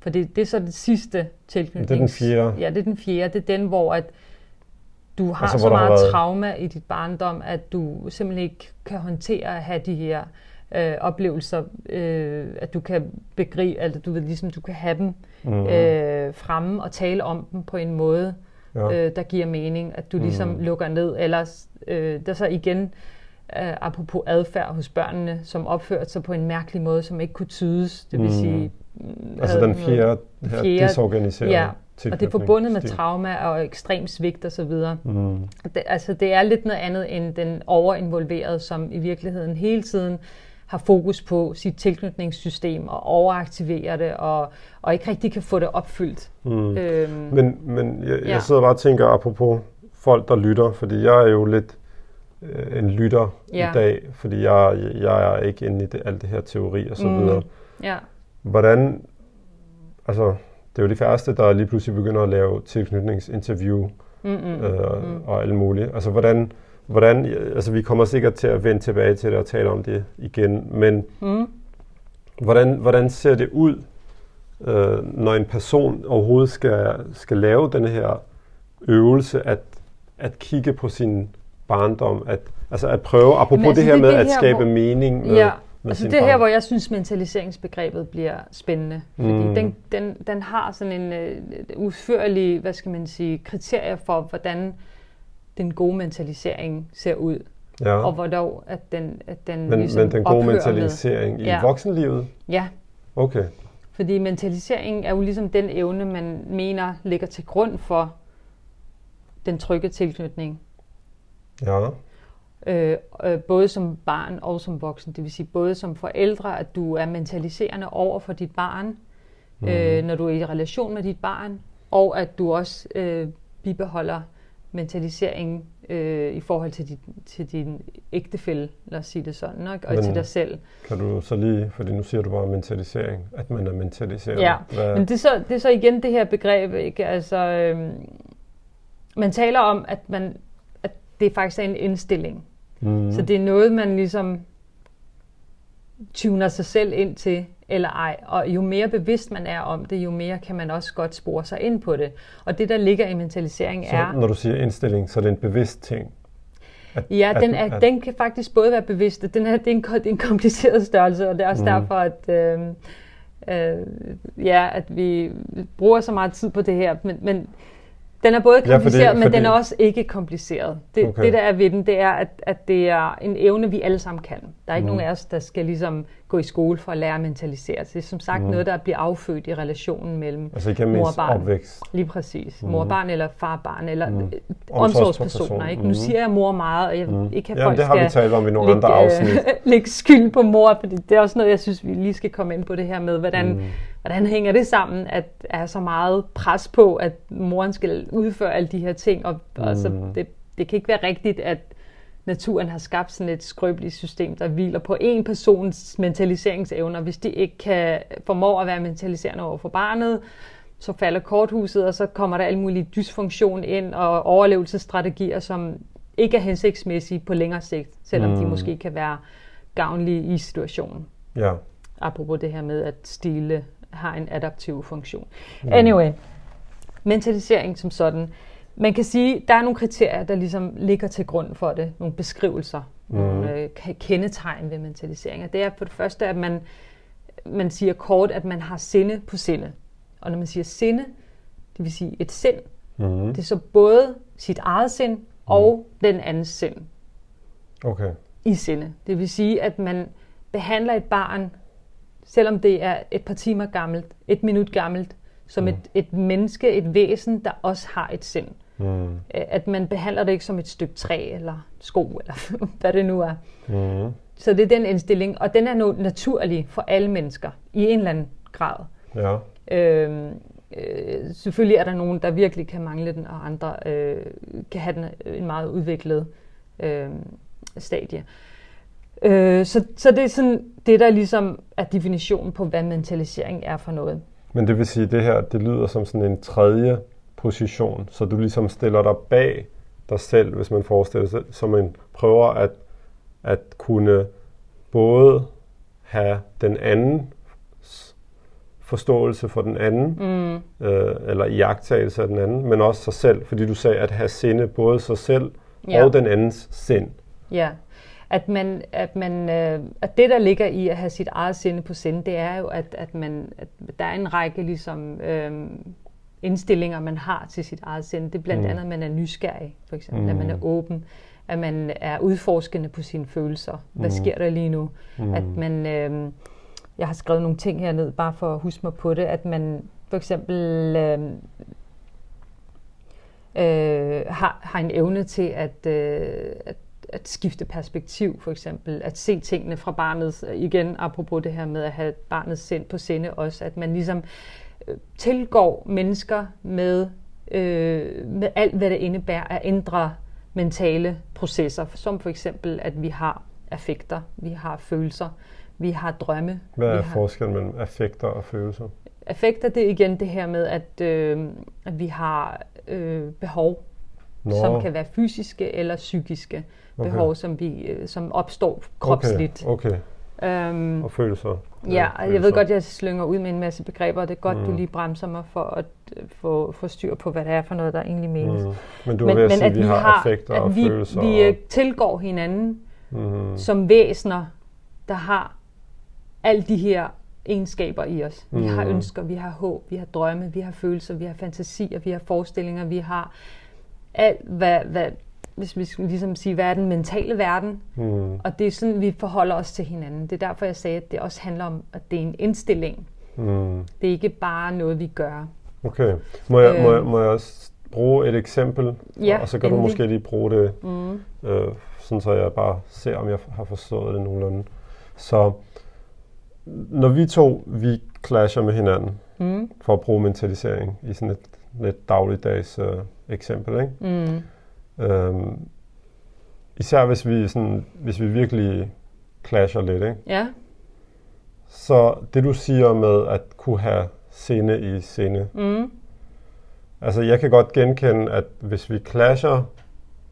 Speaker 1: For det, det er så det sidste tilknytning.
Speaker 2: Det er den fjerde.
Speaker 1: Ja, det er den fjerde. Det er den, hvor at du har
Speaker 2: Altså,
Speaker 1: så
Speaker 2: har
Speaker 1: meget
Speaker 2: været-
Speaker 1: trauma i dit barndom, at du simpelthen ikke kan håndtere at have de her øh, oplevelser, øh, at du kan begribe, altså du ved ligesom, du kan have dem
Speaker 2: mm,
Speaker 1: øh, fremme og tale om dem på en måde,
Speaker 2: ja,
Speaker 1: øh, der giver mening, at du ligesom
Speaker 2: Mm.
Speaker 1: lukker ned. Ellers, øh, der så igen, øh, apropos adfærd hos børnene, som opførte sig på en mærkelig måde, som ikke kunne tydes. Det vil
Speaker 2: Mm.
Speaker 1: sige...
Speaker 2: altså den fjerde, her
Speaker 1: fjerde-
Speaker 2: desorganiserede
Speaker 1: Ja, Og det er forbundet med trauma og ekstrem svigt osv.
Speaker 2: Mm.
Speaker 1: Det, altså, det er lidt noget andet end den overinvolverede, som i virkeligheden hele tiden har fokus på sit tilknytningssystem og overaktiverer det, og, og ikke rigtig kan få det opfyldt.
Speaker 2: Mm.
Speaker 1: Øhm,
Speaker 2: Men, men jeg,
Speaker 1: Ja.
Speaker 2: jeg sidder bare og tænker, apropos folk, der lytter, fordi jeg er jo lidt øh, en lytter
Speaker 1: Ja.
Speaker 2: i dag, fordi jeg, jeg er ikke inde i det, alt det her teori og så
Speaker 1: Mm.
Speaker 2: videre.
Speaker 1: ja.
Speaker 2: Hvordan, altså, det er jo de færreste, der lige pludselig begynder at lave tilknytningsinterview
Speaker 1: Mm-mm.
Speaker 2: øh, og alt muligt. Altså, hvordan, hvordan, altså, vi kommer sikkert til at vende tilbage til det og tale om det igen, men
Speaker 1: Mm.
Speaker 2: Hvordan, hvordan ser det ud, øh, når en person overhovedet skal, skal lave den her øvelse, at, at kigge på sin barndom, at, altså at prøve, apropos
Speaker 1: Jamen, altså,
Speaker 2: det her
Speaker 1: det
Speaker 2: med
Speaker 1: det
Speaker 2: at
Speaker 1: her,
Speaker 2: skabe
Speaker 1: hvor-
Speaker 2: mening med,
Speaker 1: Ja, altså det er her, hvor jeg synes, mentaliseringsbegrebet bliver spændende. Fordi
Speaker 2: Mm.
Speaker 1: den, den, den har sådan en øh, udførlig, hvad skal man sige, kriterier for, hvordan den gode mentalisering ser ud.
Speaker 2: ja.
Speaker 1: Og hvornår at den, at den
Speaker 2: men,
Speaker 1: ligesom
Speaker 2: men den gode mentalisering i
Speaker 1: Ja.
Speaker 2: voksenlivet?
Speaker 1: Med. Ja,
Speaker 2: Okay.
Speaker 1: fordi mentalisering er jo ligesom den evne, man mener ligger til grund for den trygge tilknytning.
Speaker 2: Ja.
Speaker 1: Øh, øh, både som barn og som voksen. Det vil sige både som forældre, at du er mentaliserende over for dit barn, mm. øh, når du er i relation med dit barn, og at du også øh, bibeholder mentalisering øh, i forhold til, dit, til din ægtefælle, lad os sige det sådan, ikke? og
Speaker 2: Men-
Speaker 1: til dig selv.
Speaker 2: Kan du så lige, fordi nu siger du bare mentalisering, at man er mentaliseret.
Speaker 1: Ja,
Speaker 2: Hvad,
Speaker 1: Men det er, så, det er så igen det her begreb, ikke? Altså, øhm, man taler om, at, man, at det faktisk er en indstilling.
Speaker 2: Mm,
Speaker 1: Så det er noget, man ligesom tuner sig selv ind til, eller ej. Og jo mere bevidst man er om det, jo mere kan man også godt spore sig ind på det. Og det, der ligger i mentalisering,
Speaker 2: så
Speaker 1: er...
Speaker 2: når du siger indstilling, så er det en bevidst ting. At,
Speaker 1: Ja,
Speaker 2: at-
Speaker 1: den, er,
Speaker 2: at-
Speaker 1: den kan faktisk både være bevidst, den er, det, er en, det er en kompliceret størrelse, og det er også
Speaker 2: Mhm.
Speaker 1: mm. derfor, at, øh, øh, ja, at vi bruger så meget tid på det her. Men, men den er både
Speaker 2: fordi-
Speaker 1: kompliceret, men
Speaker 2: fordi-
Speaker 1: den er også ikke kompliceret. Det,
Speaker 2: Okay.
Speaker 1: det der er ved den, det er, at, at det er en evne, vi alle sammen kan. Der er ikke
Speaker 2: Mhm.
Speaker 1: nogen af os, der skal ligesom gå i skole for at lære at mentalisere. Så det er som sagt
Speaker 2: Mhm.
Speaker 1: noget, der bliver affødt i relationen mellem
Speaker 2: Altså igennem
Speaker 1: mor og barn.
Speaker 2: opvækst.
Speaker 1: Lige præcis.
Speaker 2: Mhm.
Speaker 1: Mor og barn eller far og barn, eller mm.
Speaker 2: Omsorgsperson.
Speaker 1: omsorgspersoner. Ikke? Nu
Speaker 2: Mhm.
Speaker 1: siger jeg mor meget, og jeg
Speaker 2: Mm.
Speaker 1: mm. ikke have
Speaker 2: Jamen,
Speaker 1: folk
Speaker 2: det har vi
Speaker 1: skal
Speaker 2: talt om i nogle andre
Speaker 1: lægge,
Speaker 2: afsnit.
Speaker 1: øh, lægge skyld på mor, fordi det er også noget, jeg synes, vi lige skal komme ind på det her med, hvordan,
Speaker 2: Mm.
Speaker 1: Hvordan hænger det sammen, at der er så meget pres på, at moren skal udføre alle de her ting, og, mm. og så
Speaker 2: Mm.
Speaker 1: det, det kan ikke være rigtigt, at naturen har skabt sådan et skrøbeligt system, der hviler på en persons mentaliseringsevner. Hvis de ikke kan formå at være mentaliserende over for barnet, så falder korthuset, og så kommer der alle mulige dysfunktion ind, og overlevelsesstrategier, som ikke er hensigtsmæssige på længere sigt, selvom mm. de måske kan være gavnlige i situationen.
Speaker 2: Ja.
Speaker 1: Apropos det her med, at stile har en adaptiv funktion. Anyway, mentalisering som sådan. Man kan sige, der er nogle kriterier, der ligesom ligger til grund for det. Nogle beskrivelser, mm. nogle øh, kendetegn ved mentalisering. Og det er for det første, at man, man siger kort, at man har sinde på sinde. Og når man siger sinde, det vil sige et sind,
Speaker 2: Mm.
Speaker 1: det er så både sit eget sind og den andens sind
Speaker 2: Okay.
Speaker 1: i sinde. Det vil sige, at man behandler et barn, selvom det er et par timer gammelt, et minut gammelt, som
Speaker 2: Mm.
Speaker 1: et, et menneske, et væsen, der også har et sind.
Speaker 2: Mm.
Speaker 1: At man behandler det ikke som et stykke træ eller sko, eller hvad det nu er.
Speaker 2: Mm.
Speaker 1: Så det er den indstilling, og den er nu naturlig for alle mennesker i en eller anden grad.
Speaker 2: Ja.
Speaker 1: Øh, øh, selvfølgelig er der nogen, der virkelig kan mangle den, og andre øh, kan have den øh, en meget udviklet øh, stadie. Øh, så, så det er sådan det, der ligesom er definitionen på, hvad mentalisering er for noget.
Speaker 2: Men det vil sige, at det her, det lyder som sådan en tredje position, så du ligesom stiller dig bag dig selv, hvis man forestiller sig, så man prøver at, at kunne både have den anden forståelse for den anden,
Speaker 1: Mm,
Speaker 2: øh, eller iagtagelse af den anden, men også sig selv, fordi du sagde at have sinde både sig selv
Speaker 1: Ja.
Speaker 2: og den andens sind.
Speaker 1: ja. At, man, at, man, øh, at det, der ligger i at have sit eget sinde på sinde, det er jo, at, at, man, at der er en række ligesom, øh, indstillinger, man har til sit eget sind. Det er blandt
Speaker 2: Mm.
Speaker 1: andet, at man er nysgerrig, for eksempel, mm. at man er
Speaker 2: Mm.
Speaker 1: åben, at man er udforskende på sine følelser. Hvad
Speaker 2: Mm.
Speaker 1: sker der lige nu?
Speaker 2: Mm.
Speaker 1: At man, øh, jeg har skrevet nogle ting herned, bare for at huske mig på det, at man for eksempel øh, øh, har, har en evne til at, øh, at, at skifte perspektiv, for eksempel. At se tingene fra barnets, igen apropos det her med at have barnets sind på sinde også, at man ligesom øh, tilgår mennesker med, øh, med alt, hvad det indebærer at ændre mentale processer, som for eksempel, at vi har affekter, vi har følelser, vi har drømme.
Speaker 2: Hvad
Speaker 1: vi
Speaker 2: er
Speaker 1: har,
Speaker 2: forskellen mellem affekter og følelser?
Speaker 1: affekter, det er igen det her med, at, øh, at vi har øh, behov,
Speaker 2: Nå,
Speaker 1: som kan være fysiske eller psykiske
Speaker 2: Okay.
Speaker 1: behov, som, vi, øh, som opstår kropsligt.
Speaker 2: Okay, okay.
Speaker 1: Øhm,
Speaker 2: Og følelser.
Speaker 1: ja, og jeg ved
Speaker 2: følelser.
Speaker 1: godt, jeg slynger ud med en masse begreber, og det er godt,
Speaker 2: Mm.
Speaker 1: du lige bremser mig for at øh, få, få styr på, hvad det er for noget, der egentlig menes.
Speaker 2: Mm. Men du er ved at sige, at vi har affekter og
Speaker 1: at vi,
Speaker 2: følelser.
Speaker 1: vi øh,
Speaker 2: og,
Speaker 1: tilgår hinanden
Speaker 2: mm,
Speaker 1: som væsener, der har alle de her egenskaber i os. Vi har
Speaker 2: Mhm.
Speaker 1: ønsker, vi har håb, vi har drømme, vi har følelser, vi har fantasier, vi har forestillinger, vi har alt, hvad, hvad hvis vi skal ligesom sige, hvad er den mentale verden?
Speaker 2: mm,
Speaker 1: Og det er sådan, vi forholder os til hinanden. Det er derfor, jeg sagde, at det også handler om, at det er en indstilling.
Speaker 2: mm.
Speaker 1: Det er ikke bare noget, vi gør.
Speaker 2: Okay. Må jeg, må, jeg,
Speaker 1: Øhm.
Speaker 2: må jeg også bruge et eksempel?
Speaker 1: Ja,
Speaker 2: og så kan
Speaker 1: endelig.
Speaker 2: du måske lige bruge det,
Speaker 1: Mm.
Speaker 2: øh, sådan så jeg bare ser, om jeg har forstået det nogenlunde. Så når vi to, vi clasher med hinanden,
Speaker 1: Mm.
Speaker 2: for at bruge mentalisering i sådan et lidt dagligdags øh, eksempel, ikke?
Speaker 1: Mm.
Speaker 2: Øhm, især hvis vi, sådan, hvis vi virkelig clasher lidt, ikke?
Speaker 1: Ja.
Speaker 2: Så det du siger med at kunne have sinde i sinde,
Speaker 1: Mm.
Speaker 2: altså jeg kan godt genkende, at hvis vi clasher,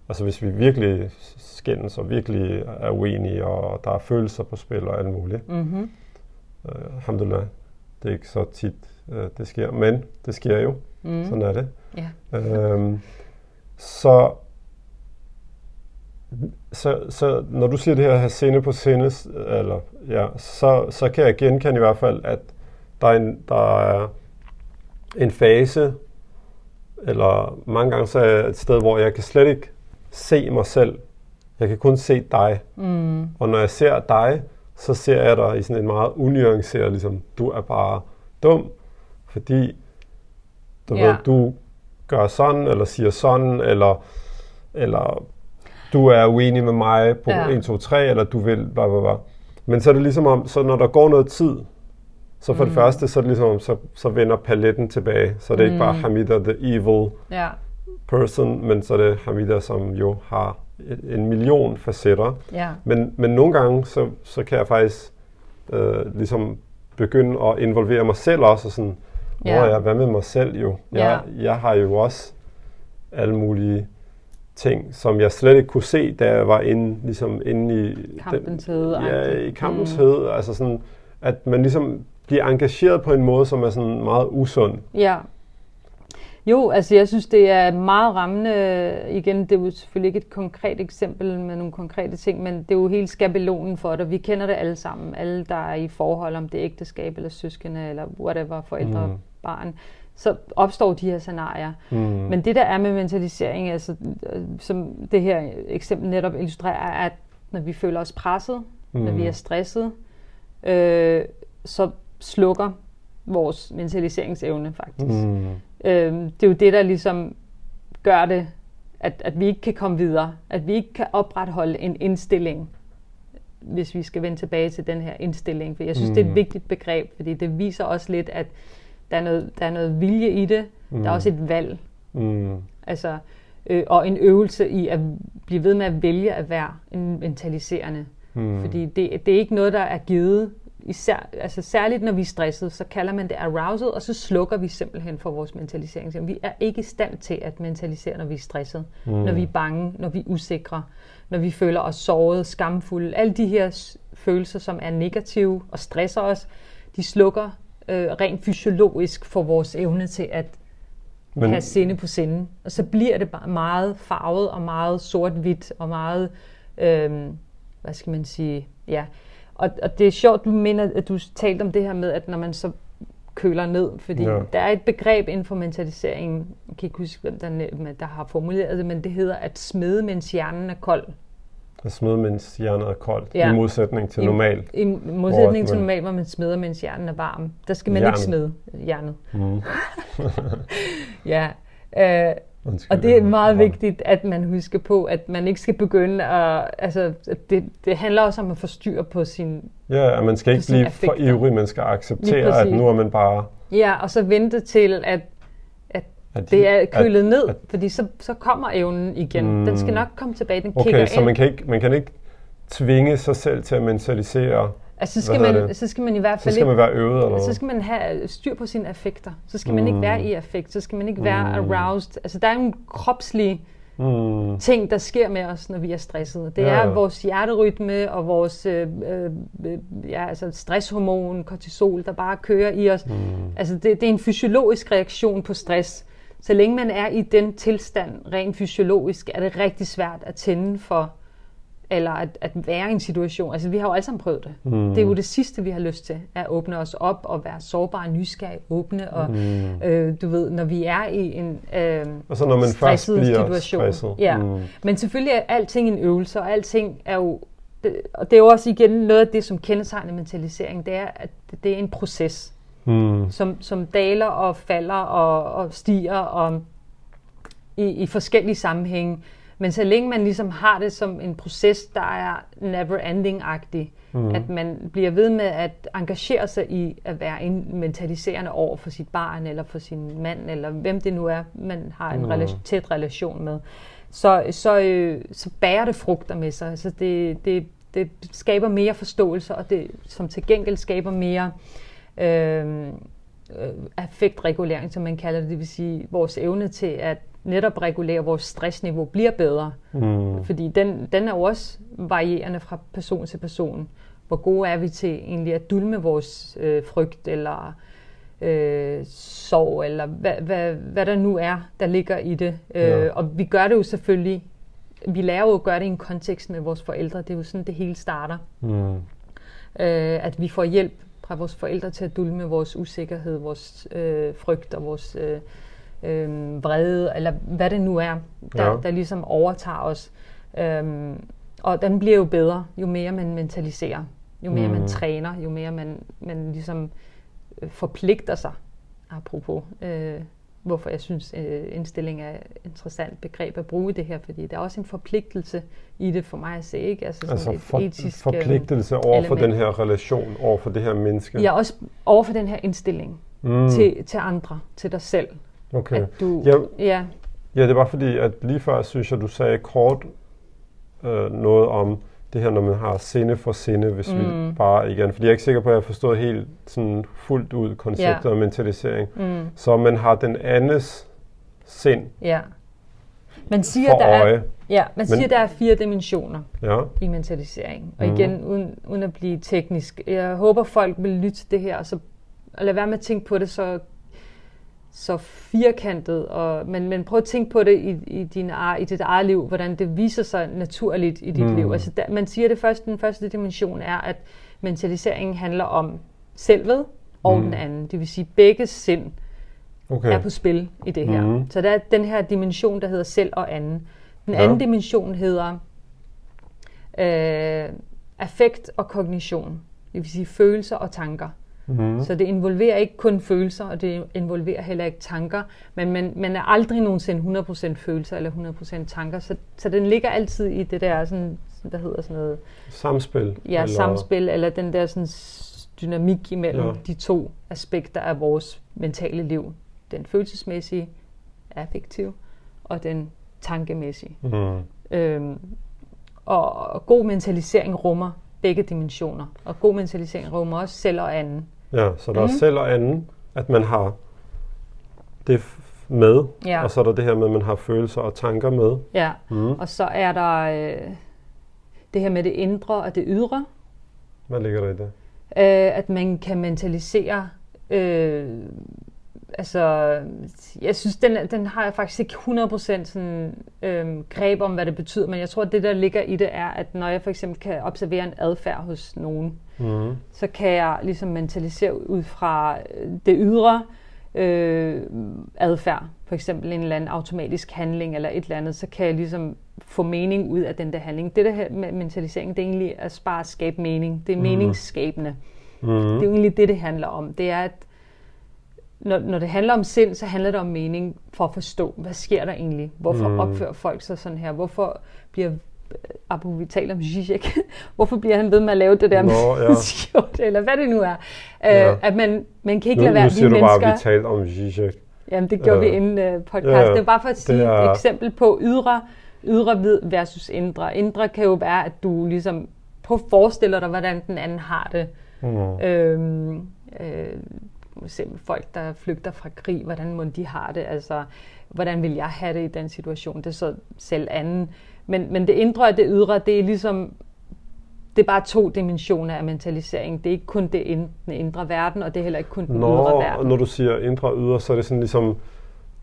Speaker 2: altså hvis vi virkelig skændes og virkelig er uenige, og der er følelser på spil og alt muligt,
Speaker 1: Mm-hmm.
Speaker 2: øh, alhamdulillah, det er ikke så tit, øh, det sker, men det sker jo,
Speaker 1: Mm.
Speaker 2: sådan er det.
Speaker 1: Ja.
Speaker 2: Øhm, så, så, så når du siger det her at have sinde på sinde, eller, ja, så, så kan jeg genkende i hvert fald, at der er en, der er en fase, eller mange gange så er jeg et sted, hvor jeg kan slet ikke se mig selv. Jeg kan kun se dig.
Speaker 1: Mm.
Speaker 2: Og når jeg ser dig, så ser jeg dig i sådan en meget unuanceret, ligesom, du er bare dum, fordi du,
Speaker 1: Ja.
Speaker 2: ved, du gør sådan, eller siger sådan, eller, eller du er uenig med mig på
Speaker 1: Ja.
Speaker 2: 1, 2, 3, eller du vil, bla, bla, bla. Men så er det ligesom om, så når der går noget tid, så for mm. det første, så er det ligesom om, så, så vender paletten tilbage. Så er det mm. ikke bare
Speaker 1: Mm.
Speaker 2: Hamida, the evil
Speaker 1: Ja.
Speaker 2: person, men så er det Hamida, som jo har en million facetter.
Speaker 1: Ja.
Speaker 2: Men, men nogle gange, så, så kan jeg faktisk øh, ligesom begynde at involvere mig selv også, og sådan,
Speaker 1: Ja.
Speaker 2: ja. ja, hvad med mig selv jo? Jeg, jeg har jo også alle mulige ting, som jeg slet ikke kunne se, da jeg var inde, ligesom inde i...
Speaker 1: Kampens
Speaker 2: den,
Speaker 1: hede.
Speaker 2: Ja, i kampens
Speaker 1: Mm.
Speaker 2: mm. hede. Altså sådan, at man ligesom bliver engageret på en måde, som er sådan meget usund.
Speaker 1: Ja. Jo, altså jeg synes, det er meget rammende. Igen, det er jo selvfølgelig ikke et konkret eksempel med nogle konkrete ting, men det er jo helt skabelonen for det. Vi kender det alle sammen. Alle, der er i forhold, om det er ægteskab eller søskende eller whatever, forældre,
Speaker 2: Mm.
Speaker 1: barn, så opstår de her scenarier.
Speaker 2: Mm.
Speaker 1: Men det der er med mentalisering, altså, øh, som det her eksempel netop illustrerer, er, at når vi føler os presset, mm. når vi er stresset, øh, så slukker vores mentaliseringsevne faktisk.
Speaker 2: Mm.
Speaker 1: Øh, det er jo det, der ligesom gør det, at, at vi ikke kan komme videre, at vi ikke kan opretholde en indstilling, hvis vi skal vende tilbage til den her indstilling. For jeg synes, mm. det er et vigtigt begreb, fordi det viser også lidt, at der er noget, der er noget vilje i det. Mm. Der er også et valg.
Speaker 2: Mm.
Speaker 1: Altså, øh, og en øvelse i at blive ved med at vælge at være en mentaliserende.
Speaker 2: Mm.
Speaker 1: Fordi det, det er ikke noget, der er givet. Især, altså særligt når vi er stresset, så kalder man det arousal, og så slukker vi simpelthen for vores mentalisering. Vi er ikke i stand til at mentalisere, når vi er stresset, mm. når vi er bange, når vi er usikre, når vi føler os såret, skamfulde. Alle de her følelser, som er negative og stresser os, de slukker øh, rent fysiologisk for vores evne til at Men... have sinde på sinde. Og så bliver det bare meget farvet og meget sort-hvidt og meget, øh, hvad skal man sige, ja. Og, og det er sjovt, du mener, at du talte om det her med, at når man så køler ned, fordi ja. der er et begreb inden for mentaliseringen, jeg kan ikke huske, hvem der, der har formuleret det, men det hedder at smede, mens hjernen er kold.
Speaker 2: At smede, mens hjernen er koldt, ja. i modsætning til
Speaker 1: I,
Speaker 2: normal.
Speaker 1: I modsætning til normal, hvor man smeder, mens hjernen er varm. Der skal man Hjern. ikke smede hjernet. Mm. ja, øh, Undskyld, og det er meget vigtigt, at man husker på, at man ikke skal begynde at... Altså, det, det handler også om at få styr på sin
Speaker 2: Ja, at man skal ikke blive affekter. for ivrig, man skal acceptere, at nu er man bare...
Speaker 1: Ja, og så vente til, at, at det er kølet at, ned, at, fordi så, så kommer evnen igen. Mm, den skal nok komme tilbage, den
Speaker 2: okay,
Speaker 1: kigger
Speaker 2: så ind. man kan, ikke, man kan ikke tvinge sig selv til at mentalisere
Speaker 1: Altså, så skal, man, så skal man i hvert fald
Speaker 2: så skal man være øvet, eller
Speaker 1: Så skal man have styr på sine affekter. Så skal mm. man ikke være i affekt. Så skal man ikke være mm. aroused. Altså, der er en kropslig mm. ting, der sker med os, når vi er stressede. Det ja. er vores hjerterytme og vores øh, øh, ja, altså stresshormon, kortisol, der bare kører i os. Mm. Altså, det, det er en fysiologisk reaktion på stress. Så længe man er i den tilstand, rent fysiologisk, er det rigtig svært at tænde for eller at, at være i en situation. Altså, vi har jo alle sammen prøvet det. Mm. Det er jo det sidste, vi har lyst til, at åbne os op og være sårbare, nysgerrige, åbne. Og mm. øh, du ved, når vi er i en øh,
Speaker 2: og så når man først bliver situation. Stresset.
Speaker 1: Ja. Mm. Men selvfølgelig er alting en øvelse, og alting er jo... Det, og det er jo også igen noget af det, som kendetegner mentalisering, det er, at det er en proces, mm. som, som daler og falder og, og stiger og i, i forskellige sammenhænge. Men så længe man ligesom har det som en proces, der er never ending-agtig, mm. at man bliver ved med at engagere sig i at være en mentaliserende over for sit barn, eller for sin mand, eller hvem det nu er, man har en mm. relation, tæt relation med, så, så, øh, så bærer det frugter med sig. Altså det, det, det skaber mere forståelse, og det som til gengæld skaber mere øh, affektregulering, som man kalder det, det vil sige vores evne til at netop regulere vores stressniveau bliver bedre. Mm. Fordi den, den er jo også varierende fra person til person. Hvor gode er vi til egentlig at dulme vores øh, frygt eller øh, sorg, eller hvad, hvad, hvad der nu er, der ligger i det. Øh, ja. Og vi gør det jo selvfølgelig, vi lærer jo at gøre det i en kontekst med vores forældre. Det er jo sådan, det hele starter. Mm. Øh, at vi får hjælp fra vores forældre til at dulme vores usikkerhed, vores øh, frygt og vores... Øh, øh, vrede, eller hvad det nu er, der, ja. der ligesom overtager os. Øhm, og den bliver jo bedre, jo mere man mentaliserer, jo mere mm. man træner, jo mere man, man ligesom øh, forpligter sig, apropos. Øh, hvorfor jeg synes, øh, indstilling er et interessant begreb at bruge det her, fordi der er også en forpligtelse i det for mig at se, ikke?
Speaker 2: Altså, altså et for, etisk, forpligtelse over element. for den her relation, over for det her menneske?
Speaker 1: Ja, også over for den her indstilling mm. til, til andre, til dig selv.
Speaker 2: Okay. At du, ja, ja. ja, det var fordi, at lige før synes jeg, du sagde kort øh, noget om det her, når man har sinde for sinde, hvis mm. vi bare igen, fordi jeg er ikke sikker på, at jeg har forstået helt sådan fuldt ud konceptet ja. af mentalisering. Mm. Så man har den andens sind
Speaker 1: ja. Man siger, for der øje. Er, ja, man siger, Men, der er fire dimensioner ja. i mentalisering. Og mm. igen, uden, uden at blive teknisk. Jeg håber, folk vil lytte til det her, og så og lade være med at tænke på det så så firkantet, og, men, men prøv at tænke på det i, i, din, i dit eget liv, hvordan det viser sig naturligt i dit mm. liv. Altså, der, man siger det første, den første dimension er, at mentaliseringen handler om selvet og mm. den anden. Det vil sige begge sind.
Speaker 2: Okay.
Speaker 1: er på spil i det her.
Speaker 2: Mhm.
Speaker 1: Så der er den her dimension, der hedder selv og anden. Den
Speaker 2: Ja.
Speaker 1: anden dimension hedder øh, affekt og kognition. Det vil sige følelser og tanker.
Speaker 2: Mm.
Speaker 1: Så det involverer ikke kun følelser, og det involverer heller ikke tanker, men man, man er aldrig nogensinde 100% følelser eller 100% tanker, så, så den ligger altid i det der, sådan, hvad hedder sådan noget,
Speaker 2: Samspil.
Speaker 1: ja, eller... samspil, eller den der sådan, dynamik imellem
Speaker 2: Ja.
Speaker 1: de to aspekter af vores mentale liv. Den følelsesmæssige, affektive, og den tankemæssige.
Speaker 2: Mm.
Speaker 1: Øhm, og, og god mentalisering rummer begge dimensioner. Og god mentalisering rummer også selv og anden.
Speaker 2: Ja, så der er
Speaker 1: Mhm.
Speaker 2: selv og anden, at man har det med,
Speaker 1: Ja.
Speaker 2: og så er der det her med, at man har følelser og tanker med.
Speaker 1: Ja.
Speaker 2: Mm.
Speaker 1: Og så er der øh, det her med det indre og det ydre.
Speaker 2: Hvad ligger der i det?
Speaker 1: Øh, at man kan mentalisere. Øh, altså, jeg synes, den, den har jeg faktisk ikke 100% sådan, øh, greb om, hvad det betyder, men jeg tror, at det, der ligger i det, er, at når jeg for eksempel kan observere en adfærd hos nogen,
Speaker 2: Mm.
Speaker 1: så kan jeg ligesom mentalisere ud fra øh, det ydre øh, adfærd, for eksempel en eller anden automatisk handling eller et eller andet, så kan jeg ligesom få mening ud af den der handling. Det der her med mentalisering, det er egentlig at bare skabe mening. Det er meningsskabende.
Speaker 2: Mm.
Speaker 1: Det er jo egentlig det, det handler om. Det er, at når, når det handler om sind, så handler det om mening for at forstå, hvad sker der egentlig? Hvorfor
Speaker 2: Mm.
Speaker 1: opfører folk sig sådan her? Hvorfor bliver Abu, vi taler om Zizek. Hvorfor bliver han ved med at lave det der
Speaker 2: Nå,
Speaker 1: med
Speaker 2: ja.
Speaker 1: skjort, eller hvad det nu er.
Speaker 2: Ja.
Speaker 1: Øh, at man, man kan ikke
Speaker 2: Nu,
Speaker 1: lade være,
Speaker 2: nu
Speaker 1: vi
Speaker 2: siger du bare, at vi talte om Zizek.
Speaker 1: Jamen, det gjorde
Speaker 2: Øh,
Speaker 1: vi inden uh, podcast.
Speaker 2: ja, ja.
Speaker 1: Det er bare for at sige
Speaker 2: er-
Speaker 1: et eksempel på ydre, ydre vid versus indre. Indre kan jo være, at du ligesom prøv at forestille dig, hvordan den anden har det.
Speaker 2: Mm.
Speaker 1: Øhm, øh, eksempel folk, der flygter fra krig, hvordan må de har det? Altså, hvordan vil jeg have det i den situation? Det er så selv anden. Men, men det indre og det ydre, det er ligesom, det er bare to dimensioner af mentalisering. Det er ikke kun det ind, den indre verden, og det er heller ikke kun den ydre
Speaker 2: Nå, og
Speaker 1: verden.
Speaker 2: når du siger indre og ydre, så er det sådan ligesom,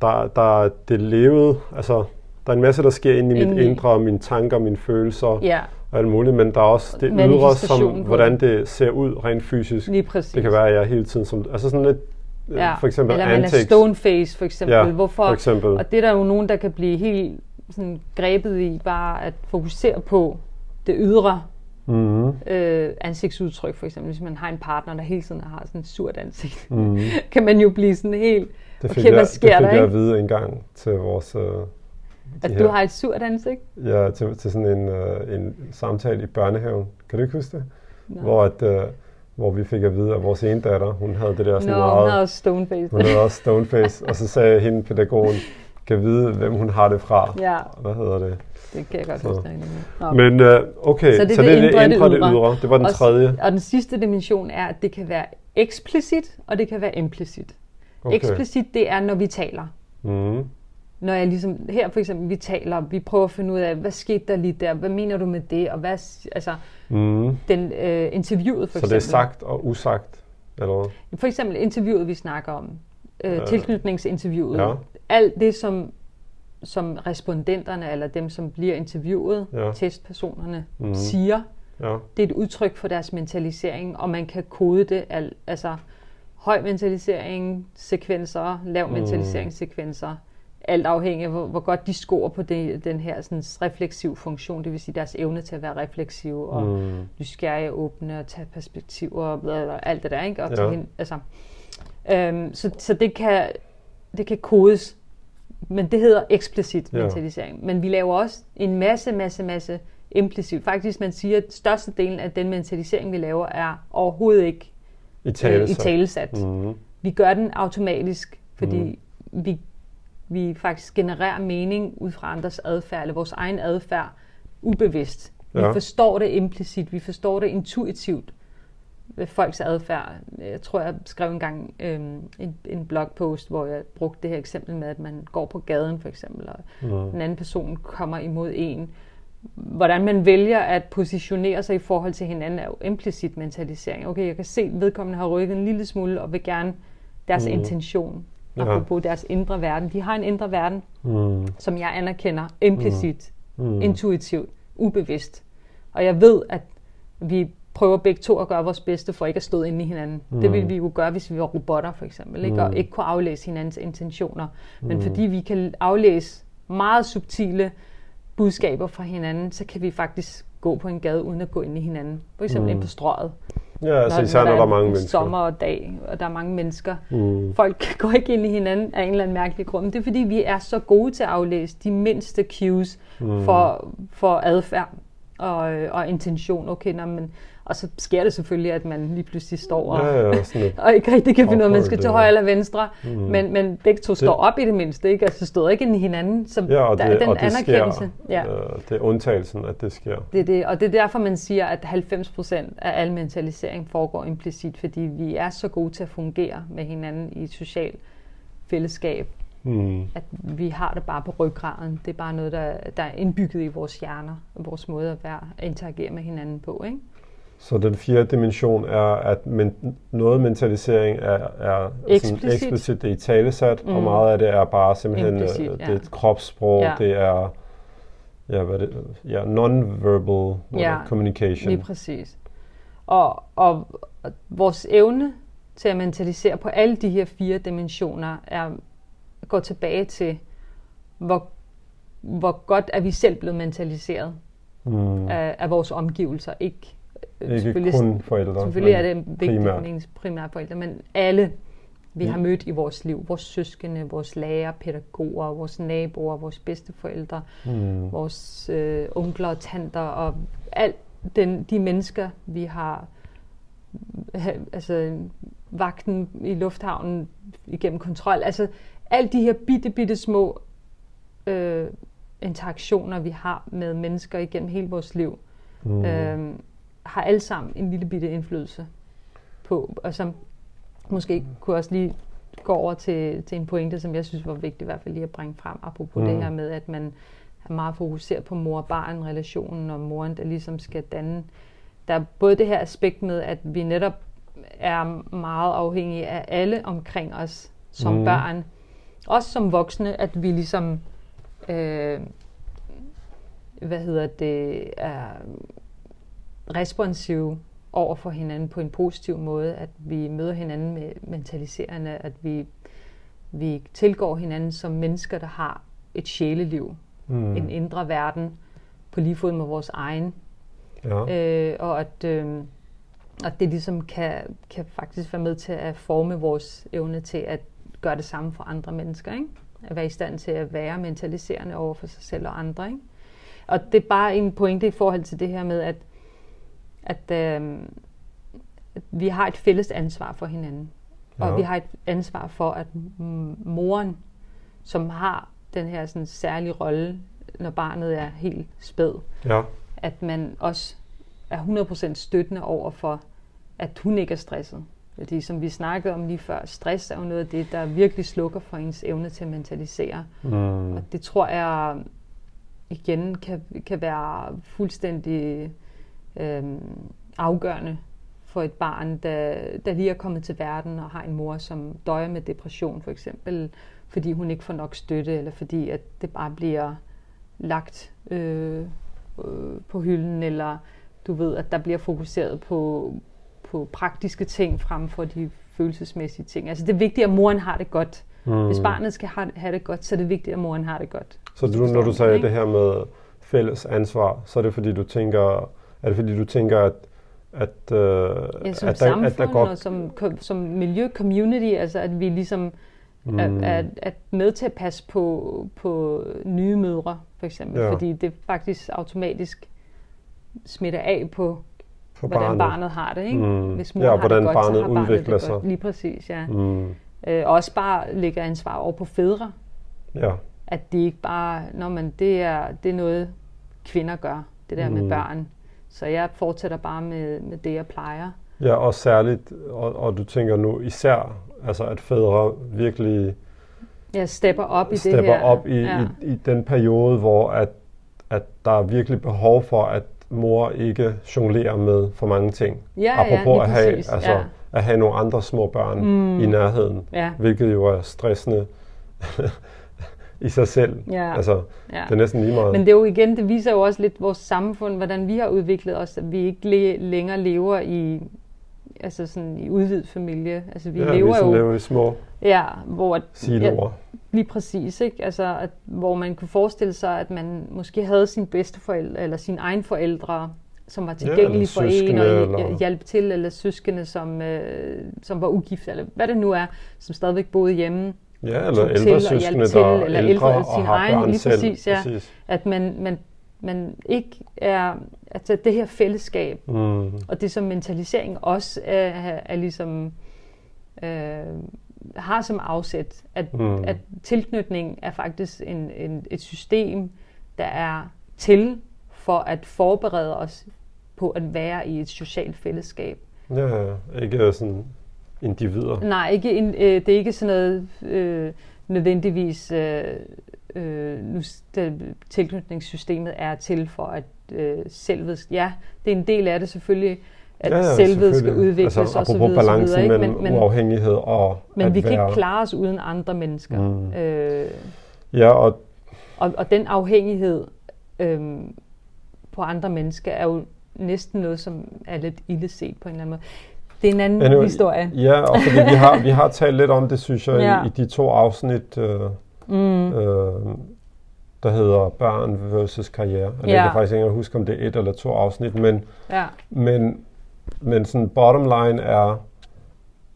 Speaker 2: der, der er det levede, altså der er en masse, der sker inde i mit indre, mine tanker, mine følelser
Speaker 1: Ja,
Speaker 2: og alt muligt, men der er også det ydre, som hvordan det ser ud rent fysisk.
Speaker 1: lige præcis.
Speaker 2: Det kan være, at jeg hele tiden som, altså sådan lidt, ja.
Speaker 1: ja.
Speaker 2: for eksempel
Speaker 1: Eller man er
Speaker 2: antics.
Speaker 1: stoneface, for eksempel.
Speaker 2: Ja,
Speaker 1: Hvorfor,
Speaker 2: for eksempel.
Speaker 1: Og det er der jo nogen, der kan blive helt sådan, grebet i, bare at fokusere på det ydre
Speaker 2: Mm-hmm.
Speaker 1: øh, ansigtsudtryk, for eksempel. Hvis man har en partner, der hele tiden har sådan et surt ansigt,
Speaker 2: Mm.
Speaker 1: kan man jo blive sådan helt,
Speaker 2: Det fik,
Speaker 1: Okay,
Speaker 2: jeg,
Speaker 1: hvad
Speaker 2: det
Speaker 1: sker
Speaker 2: fik
Speaker 1: der,
Speaker 2: jeg at
Speaker 1: ikke?
Speaker 2: vide en gang til vores... Øh,
Speaker 1: at
Speaker 2: de
Speaker 1: du har et surt ansigt.
Speaker 2: Ja, til, til sådan en, øh, en samtale i børnehaven. Kan du ikke huske det? Hvor, at, øh, hvor vi fik at vide, at vores ene datter, hun havde det der sådan
Speaker 1: Nå,
Speaker 2: meget...
Speaker 1: hun har også stoneface.
Speaker 2: Hun havde også stoneface, og så sagde hende pædagogen, kan vide, hvem hun har det fra.
Speaker 1: Ja,
Speaker 2: Hvad hedder det?
Speaker 1: det kan jeg godt. Nå.
Speaker 2: Men øh, okay,
Speaker 1: Så det er
Speaker 2: så
Speaker 1: det
Speaker 2: det det
Speaker 1: indre det
Speaker 2: det
Speaker 1: ydre.
Speaker 2: ydre. Det var den
Speaker 1: Og-
Speaker 2: tredje.
Speaker 1: Og den sidste dimension er, at det kan være eksplicit, og det kan være implicit.
Speaker 2: Okay.
Speaker 1: Eksplicit, det er, når vi taler.
Speaker 2: Mm.
Speaker 1: Når jeg ligesom, her for eksempel, vi taler, vi prøver at finde ud af, hvad skete der lige der, hvad mener du med det, og hvad, altså,
Speaker 2: Mm.
Speaker 1: den øh, interviewet for
Speaker 2: Så
Speaker 1: eksempel.
Speaker 2: det er sagt og usagt, eller hvad?
Speaker 1: For eksempel interviewet, vi snakker om, øh,
Speaker 2: Øh,
Speaker 1: tilknytningsinterviewet.
Speaker 2: ja.
Speaker 1: Alt det, som, som respondenterne, eller dem, som bliver interviewet,
Speaker 2: Ja.
Speaker 1: testpersonerne,
Speaker 2: Mhm.
Speaker 1: siger,
Speaker 2: Ja.
Speaker 1: det er et udtryk for deres mentalisering, og man kan kode det, al, altså høj mentalisering, sekvenser, lav
Speaker 2: Mm.
Speaker 1: mentaliseringssekvenser, alt afhængig af, hvor, hvor godt de scorer på det, den her sådan, refleksiv funktion, det vil sige deres evne til at være refleksiv og
Speaker 2: Mm.
Speaker 1: nysgerrige, åbne og tage perspektiver og bla, bla, alt det der, ikke? Og
Speaker 2: Ja.
Speaker 1: hen, altså, øhm, så, så det kan, det kan kodes, men det hedder eksplicit
Speaker 2: Ja.
Speaker 1: mentalisering. Men vi laver også en masse, masse, masse implicit. Faktisk, man siger, at størstedelen af den mentalisering, vi laver, er overhovedet ikke
Speaker 2: I
Speaker 1: øh,
Speaker 2: tale.
Speaker 1: i talesat.
Speaker 2: Mm.
Speaker 1: Vi gør den automatisk, fordi mm. vi, vi faktisk genererer mening ud fra andres adfærd, eller vores egen adfærd, ubevidst. Vi
Speaker 2: Ja.
Speaker 1: forstår det implicit, vi forstår det intuitivt, ved folks adfærd. Jeg tror, jeg skrev engang øhm, en, en blogpost, hvor jeg brugte det her eksempel med, at man går på gaden for eksempel, og
Speaker 2: Mm.
Speaker 1: den anden person kommer imod en. Hvordan man vælger at positionere sig i forhold til hinanden er jo implicit mentalisering. Okay, jeg kan se, at vedkommende har rykket en lille smule og vil gerne deres mm. intention.
Speaker 2: Ja.
Speaker 1: Apropos deres indre verden. De har en indre verden,
Speaker 2: Mm.
Speaker 1: som jeg anerkender implicit,
Speaker 2: Mm.
Speaker 1: mm. intuitivt, ubevidst. Og jeg ved, at vi prøver begge to at gøre vores bedste for ikke at stå inde i hinanden. Mm. Det ville vi jo gøre, hvis vi var robotter for eksempel, ikke? Mm. og ikke kunne aflæse hinandens intentioner. Men mm. fordi vi kan aflæse meget subtile budskaber fra hinanden, så kan vi faktisk gå på en gade uden at gå ind i hinanden. For eksempel mm. ind på strøget.
Speaker 2: Ja, altså når, især når, når der er mange mennesker.
Speaker 1: sommer og dag, og der er mange mennesker. Mm. Folk går ikke ind i hinanden af en eller anden mærkelig grund. Men det er fordi, vi er så gode til at aflæse de mindste cues mm. for, for adfærd og, og intention. Okay, nå, men og så sker det selvfølgelig, at man lige pludselig står og, ja, ja, sådan og ikke rigtig kan finde ud af, man skal til højre eller venstre. Mm. Men, men begge to det, står op i det mindste, ikke? Altså stod ikke ind i hinanden. Så
Speaker 2: ja, og der det, er den og det anerkendelse. Sker, ja. øh, det er undtagelsen, at det sker.
Speaker 1: Det er det, og det er derfor, man siger, at 90% af al mentalisering foregår implicit, fordi vi er så gode til at fungere med hinanden i et socialt fællesskab. Mm. At vi har det bare på ryggraden. Det er bare noget, der, der er indbygget i vores hjerner, vores måde at, være, at interagere med hinanden på. Ikke?
Speaker 2: Så den fjerde dimension er, at men, noget mentalisering er, er eksplicit. Sådan eksplicit, det er i talesat, mm. og meget af det er bare simpelthen Implicit, øh, det er et kropssprog, ja. det er ja, hvad det, ja, non-verbal ja, communication.
Speaker 1: lige præcis. Og, og, og vores evne til at mentalisere på alle de her fire dimensioner er går tilbage til, hvor, hvor godt er vi selv blevet mentaliseret mm. af, af vores omgivelser, ikke
Speaker 2: ikke kun forældre.
Speaker 1: Selvfølgelig er det vigtigt primært. primært forældre, men alle vi har mødt i vores liv. Vores søskende, vores lærer, pædagoger, vores naboer, vores bedsteforældre, mm. vores øh, onkler og tanter og alt den, de mennesker, vi har altså vagten i lufthavnen igennem kontrol. Altså alle de her bitte, bitte små øh, interaktioner, vi har med mennesker igennem hele vores liv. Mm. Øh, har alle sammen en lille bitte indflydelse på, og som måske kunne også lige gå over til, til en pointe, som jeg synes var vigtigt i hvert fald lige at bringe frem, apropos mm. det her med, at man er meget fokuseret på mor-barn-relationen, og moren, der ligesom skal danne. Der er både det her aspekt med, at vi netop er meget afhængige af alle omkring os som mm. børn, også som voksne, at vi ligesom, øh, hvad hedder det, er responsive over for hinanden på en positiv måde, at vi møder hinanden med mentaliserende, at vi, vi tilgår hinanden som mennesker, der har et sjæleliv, mm. en indre verden, på lige fod med vores egen. Ja. Øh, og at, øh, at det ligesom kan, kan faktisk være med til at forme vores evne til at gøre det samme for andre mennesker. Ikke? At være i stand til at være mentaliserende over for sig selv og andre. Ikke? Og det er bare en pointe i forhold til det her med, at at, øh, vi har et fælles ansvar for hinanden. Ja. Og vi har et ansvar for, at moren, som har den her sådan, særlige rolle, når barnet er helt spæd, ja. at man også er 100% støttende over for, at hun ikke er stresset. Fordi som vi snakkede om lige før, stress er jo noget af det, der virkelig slukker for ens evne til at mentalisere. Mm. Og det tror jeg igen kan, kan være fuldstændig øh, afgørende for et barn, der, der lige er kommet til verden og har en mor, som døjer med depression for eksempel, fordi hun ikke får nok støtte, eller fordi at det bare bliver lagt øh, øh, på hylden, eller du ved, at der bliver fokuseret på, på praktiske ting frem for de følelsesmæssige ting. Altså det er vigtigt, at moren har det godt. Mm. Hvis barnet skal have det godt, så er det vigtigt, at moren har det godt.
Speaker 2: Så du, når du sagde det her med fælles ansvar, så er det fordi, du tænker, er det fordi, du tænker, at at,
Speaker 1: øh, ja, som at, der, samfund at der går... og som, som miljø, community, altså at vi ligesom mm. er, er, er med til at passe på, på nye mødre, for eksempel, ja. fordi det faktisk automatisk smitter af på, på hvordan barnet. barnet har det. Ikke? Mm. Hvis mor
Speaker 2: ja,
Speaker 1: har
Speaker 2: hvordan
Speaker 1: det
Speaker 2: godt, barnet så har barnet udvikler
Speaker 1: det sig. Godt. Lige præcis, ja. Mm. Øh, også bare lægger ansvar over på fædre. Ja. At det ikke bare, når man, det er, det er noget, kvinder gør, det der mm. med børn. Så jeg fortsætter bare med, med det, jeg plejer.
Speaker 2: Ja, og særligt, og, og du tænker nu især, altså at fædre virkelig
Speaker 1: ja, stepper op i
Speaker 2: stepper
Speaker 1: det her.
Speaker 2: op i, ja. i, i den periode, hvor at, at der er virkelig behov for, at mor ikke jonglerer med for mange ting.
Speaker 1: Ja,
Speaker 2: Apropos
Speaker 1: ja,
Speaker 2: at have, altså, ja. at have nogle andre små børn mm. i nærheden, ja. hvilket jo er stressende i sig selv.
Speaker 1: Ja.
Speaker 2: Altså,
Speaker 1: Ja.
Speaker 2: det er næsten lige meget.
Speaker 1: Men det er jo igen, det viser jo også lidt vores samfund, hvordan vi har udviklet os, at vi ikke le- længere lever i altså sådan i udvidet familie. Altså vi
Speaker 2: ja,
Speaker 1: lever
Speaker 2: vi
Speaker 1: jo,
Speaker 2: lever i små
Speaker 1: ja, hvor
Speaker 2: siloer.
Speaker 1: Lige præcis, ikke? Altså, at, hvor man kunne forestille sig, at man måske havde sin bedsteforældre, eller sine egne forældre, som var tilgængelige
Speaker 2: eller
Speaker 1: for en, og
Speaker 2: eller-
Speaker 1: hjalp til, eller søskende, som, øh, som var ugift, eller hvad det nu er, som stadigvæk boede hjemme.
Speaker 2: Ja, eller
Speaker 1: til
Speaker 2: ældre
Speaker 1: hjalp
Speaker 2: søskende,
Speaker 1: til,
Speaker 2: der er
Speaker 1: eller
Speaker 2: ældre og
Speaker 1: sine
Speaker 2: har
Speaker 1: egne,
Speaker 2: børn
Speaker 1: lige
Speaker 2: selv.
Speaker 1: præcis, ja.
Speaker 2: Præcis.
Speaker 1: At man, man, man ikke er, altså det her fællesskab,
Speaker 2: Mm.
Speaker 1: og det som mentalisering også er, er ligesom, øh, har som afsæt, at,
Speaker 2: Mm.
Speaker 1: at tilknytning er faktisk en, en, et system, der er til for at forberede os på at være i et socialt fællesskab.
Speaker 2: Ja, ikke sådan individer.
Speaker 1: Nej, ikke en, øh, det er ikke sådan noget øh, nødvendigvis, øh, øh, nu, det, tilknytningssystemet er til for at øh, selvet, ja, det er en del af det selvfølgelig, at
Speaker 2: ja, ja,
Speaker 1: selvet skal
Speaker 2: selvfølgelig.
Speaker 1: udvikles
Speaker 2: altså,
Speaker 1: og så videre, så
Speaker 2: balancen
Speaker 1: videre, ikke? Men, men,
Speaker 2: uafhængighed og
Speaker 1: men vi kan
Speaker 2: være...
Speaker 1: ikke klare os uden andre mennesker.
Speaker 2: Mm.
Speaker 1: Øh,
Speaker 2: Ja, og
Speaker 1: og, og den afhængighed øh, på andre mennesker er jo næsten noget, som er lidt illeset på en eller anden måde. Det er en anden
Speaker 2: Anyway,
Speaker 1: historie.
Speaker 2: Ja, og fordi vi har, vi har talt lidt om det, synes jeg,
Speaker 1: Ja.
Speaker 2: i, i de to afsnit, øh,
Speaker 1: Mm.
Speaker 2: øh, der hedder Børn versus Karriere. Og
Speaker 1: Ja.
Speaker 2: Jeg kan faktisk ikke huske, om det er et eller to afsnit, men,
Speaker 1: Ja.
Speaker 2: men, men sådan bottom line er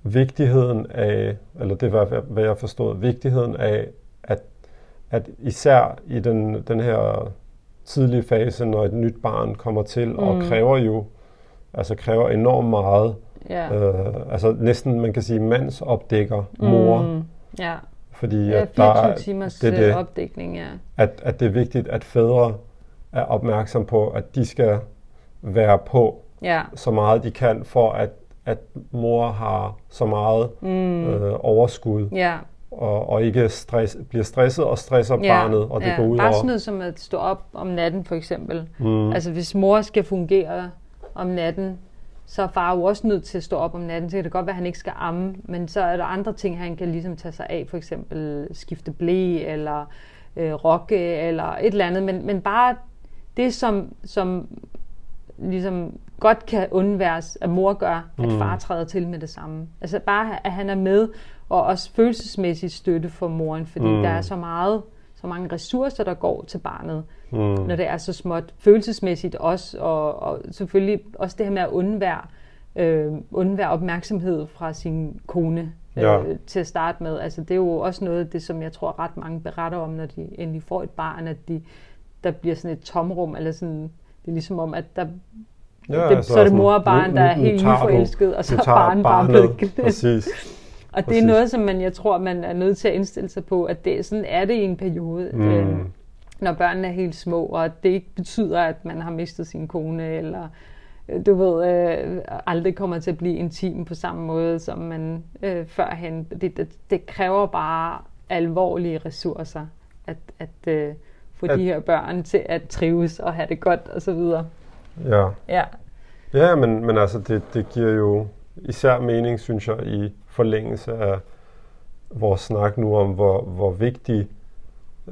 Speaker 2: vigtigheden af, eller det var, hvad jeg forstod, vigtigheden af, at, at især i den, den her tidlige fase, når et nyt barn kommer til, mm. og
Speaker 1: Mm.
Speaker 2: kræver jo, altså kræver enormt meget,
Speaker 1: Ja.
Speaker 2: Øh, altså næsten, man kan sige, mandsopdækker mor, mm.
Speaker 1: Mm. Ja.
Speaker 2: fordi
Speaker 1: Ja,
Speaker 2: at, der
Speaker 1: 24
Speaker 2: er,
Speaker 1: timers
Speaker 2: det, er
Speaker 1: det,
Speaker 2: det,
Speaker 1: opdækning, ja.
Speaker 2: at, at det er vigtigt, at fædre er opmærksom på, at de skal være på
Speaker 1: Ja.
Speaker 2: så meget de kan, for at, at mor har så meget
Speaker 1: Mm.
Speaker 2: øh, overskud,
Speaker 1: Ja.
Speaker 2: og, og ikke stress, bliver stresset og stresser
Speaker 1: ja.
Speaker 2: barnet, og det
Speaker 1: ja.
Speaker 2: går ud
Speaker 1: Bare
Speaker 2: over...
Speaker 1: sådan noget som at stå op om natten, for eksempel.
Speaker 2: Mm,
Speaker 1: Altså, hvis mor skal fungere om natten, så er far jo også nødt til at stå op om natten. Så kan det godt være, at han ikke skal amme, men så er der andre ting, han kan ligesom tage sig af. For eksempel skifte blæ, eller øh, rokke, eller et eller andet. Men, men bare det, som, som ligesom godt kan undværes, at mor gør, at
Speaker 2: Mm.
Speaker 1: far træder til med det samme. Altså bare, at han er med, og også følelsesmæssigt støtte for moren, fordi
Speaker 2: Mm.
Speaker 1: mm. der er så meget, så mange ressourcer, der går til barnet
Speaker 2: mm,
Speaker 1: når det er så småt følelsesmæssigt også, og, og selvfølgelig også det her med at undvære, øh, undvære opmærksomhed fra sin kone øh,
Speaker 2: Ja.
Speaker 1: til at starte med. Altså det er jo også noget af det, som jeg tror ret mange beretter om, når de endelig får et barn, at de, der bliver sådan et tomrum, eller sådan, det er ligesom om, at der,
Speaker 2: ja,
Speaker 1: det, så er det
Speaker 2: sådan,
Speaker 1: mor og barn,
Speaker 2: nu-
Speaker 1: der er helt nyforelsket, og så er barnet bare blevet glemt.
Speaker 2: Præcis.
Speaker 1: Og det
Speaker 2: Præcis.
Speaker 1: er noget, som man, jeg tror, man er nødt til at indstille sig på, at det, sådan er det i en periode,
Speaker 2: Mm.
Speaker 1: øh, når børnene er helt små, og det ikke betyder, at man har mistet sin kone, eller øh, du ved, øh, aldrig kommer til at blive intim på samme måde, som man øh, førhen. Det, det, det kræver bare alvorlige ressourcer, at, at øh, få
Speaker 2: At-
Speaker 1: de her børn til at trives og have det godt, og så videre.
Speaker 2: Ja.
Speaker 1: Ja,
Speaker 2: Ja, men, men altså, det, det giver jo især mening, synes jeg, i forlængelse af vores snak nu om, hvor, hvor, vigtig,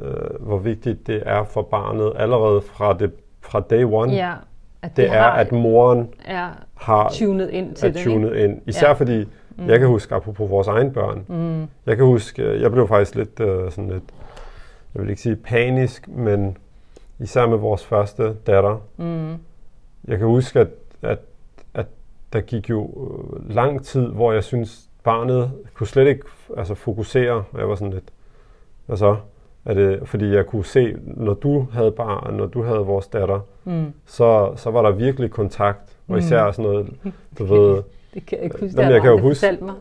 Speaker 2: øh, hvor vigtigt det er for barnet allerede fra, det, fra day one.
Speaker 1: ja at
Speaker 2: det
Speaker 1: de
Speaker 2: er, at moren
Speaker 1: er
Speaker 2: har
Speaker 1: tunet ind til
Speaker 2: er
Speaker 1: det. ikke?
Speaker 2: tunet ind. Især
Speaker 1: Ja.
Speaker 2: fordi, mm. jeg kan huske, apropos vores egen børn,
Speaker 1: Mm.
Speaker 2: jeg kan huske, øh, jeg blev faktisk lidt øh, sådan lidt, jeg vil ikke sige panisk, men især med vores første datter,
Speaker 1: Mm.
Speaker 2: Jeg kan huske, at, at, at der gik jo øh, lang tid, hvor jeg synes barnet kunne slet ikke altså, fokusere. Jeg var sådan lidt, hvad så? Er det, fordi jeg kunne se, når du havde barn, når du havde vores datter,
Speaker 1: Mm.
Speaker 2: så, så var der virkelig kontakt. Og især sådan noget, du ved,
Speaker 1: Det kan jeg ikke huske,
Speaker 2: Nå, men
Speaker 1: det
Speaker 2: jeg kan jo huske-
Speaker 1: mig.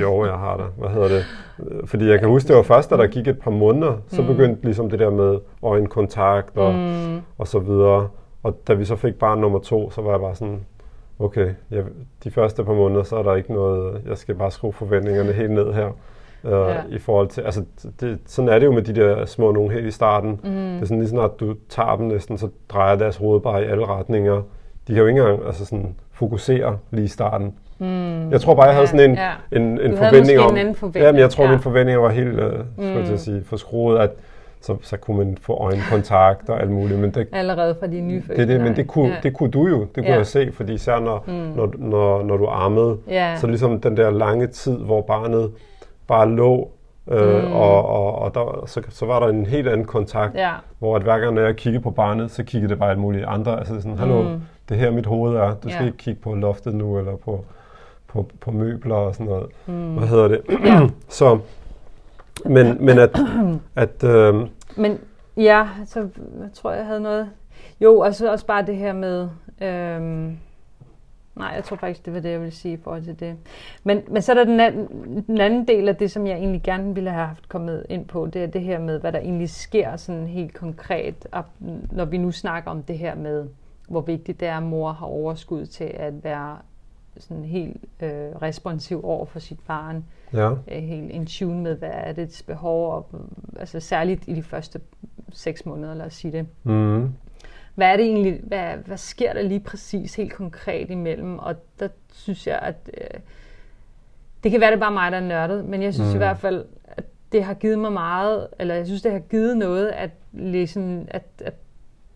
Speaker 2: Jo, jeg har det. Hvad hedder det? Øh, Fordi jeg kan huske, det var først, da der gik et par måneder, så
Speaker 1: Mm.
Speaker 2: begyndte ligesom det der med øjenkontakt og,
Speaker 1: Mm.
Speaker 2: og så videre. Og da vi så fik barn nummer to, så var jeg bare sådan, okay, jeg, de første par måneder, så er der ikke noget, jeg skal bare skrue forventningerne helt ned her. Uh,
Speaker 1: Ja.
Speaker 2: I forhold til, altså det, sådan er det jo med de der små nogen helt i starten.
Speaker 1: Mm.
Speaker 2: Det er sådan lige snart du tager dem næsten, så drejer deres hoved bare i alle retninger. De kan jo ikke engang altså sådan, fokusere lige i starten.
Speaker 1: Mm.
Speaker 2: Jeg tror bare, jeg havde
Speaker 1: Ja,
Speaker 2: sådan en,
Speaker 1: ja.
Speaker 2: en, en
Speaker 1: Du
Speaker 2: forventning om...
Speaker 1: en anden forventning,
Speaker 2: Ja, men jeg tror,
Speaker 1: ja.
Speaker 2: min forventning var helt, øh, skulle jeg
Speaker 1: Mm.
Speaker 2: sige, forskruet, at så, så kunne man få øjenkontakt og alt muligt. Men det,
Speaker 1: Allerede fra de nyfødte.
Speaker 2: det, det, men det kunne, ja. det kunne du jo, det kunne
Speaker 1: Ja.
Speaker 2: jeg se, fordi især når,
Speaker 1: Mm.
Speaker 2: når, når, når du ammede,
Speaker 1: Ja.
Speaker 2: så ligesom den der lange tid, hvor barnet bare lå, øh,
Speaker 1: Mm.
Speaker 2: og, og, og der, så, så var der en helt anden kontakt,
Speaker 1: Ja.
Speaker 2: hvor at hver gang, når jeg kiggede på barnet, så kiggede det bare alt muligt andre. Altså sådan, hallo,
Speaker 1: Mm.
Speaker 2: mm. det her mit hoved er, du skal
Speaker 1: Ja.
Speaker 2: ikke kigge på loftet nu, eller på, på, på møbler og sådan noget.
Speaker 1: Mm.
Speaker 2: Hvad hedder det?
Speaker 1: Ja.
Speaker 2: så, men, men at, at øh,
Speaker 1: men ja, så jeg tror jeg havde noget. Jo, og så også bare det her med... Øhm, nej, jeg tror faktisk, det var det, jeg ville sige i forhold til det. Men, men så er der den anden, den anden del af det, som jeg egentlig gerne ville have haft kommet ind på. Det er det her med, hvad der egentlig sker sådan helt konkret, når vi nu snakker om det her med, hvor vigtigt det er, at mor har overskud til at være sådan helt øh, responsiv over for sit barn
Speaker 2: ja,
Speaker 1: er helt in tune med, hvad er dets behov, og, altså særligt i de første seks måneder, lad os sige det.
Speaker 2: mm,
Speaker 1: Hvad er det egentlig, hvad, hvad sker der lige præcis helt konkret imellem? Og der synes jeg, at øh, det kan være, det er bare mig, der er nørdet, men jeg synes mm. i hvert fald, at det har givet mig meget, eller jeg synes, det har givet noget at læse, at, at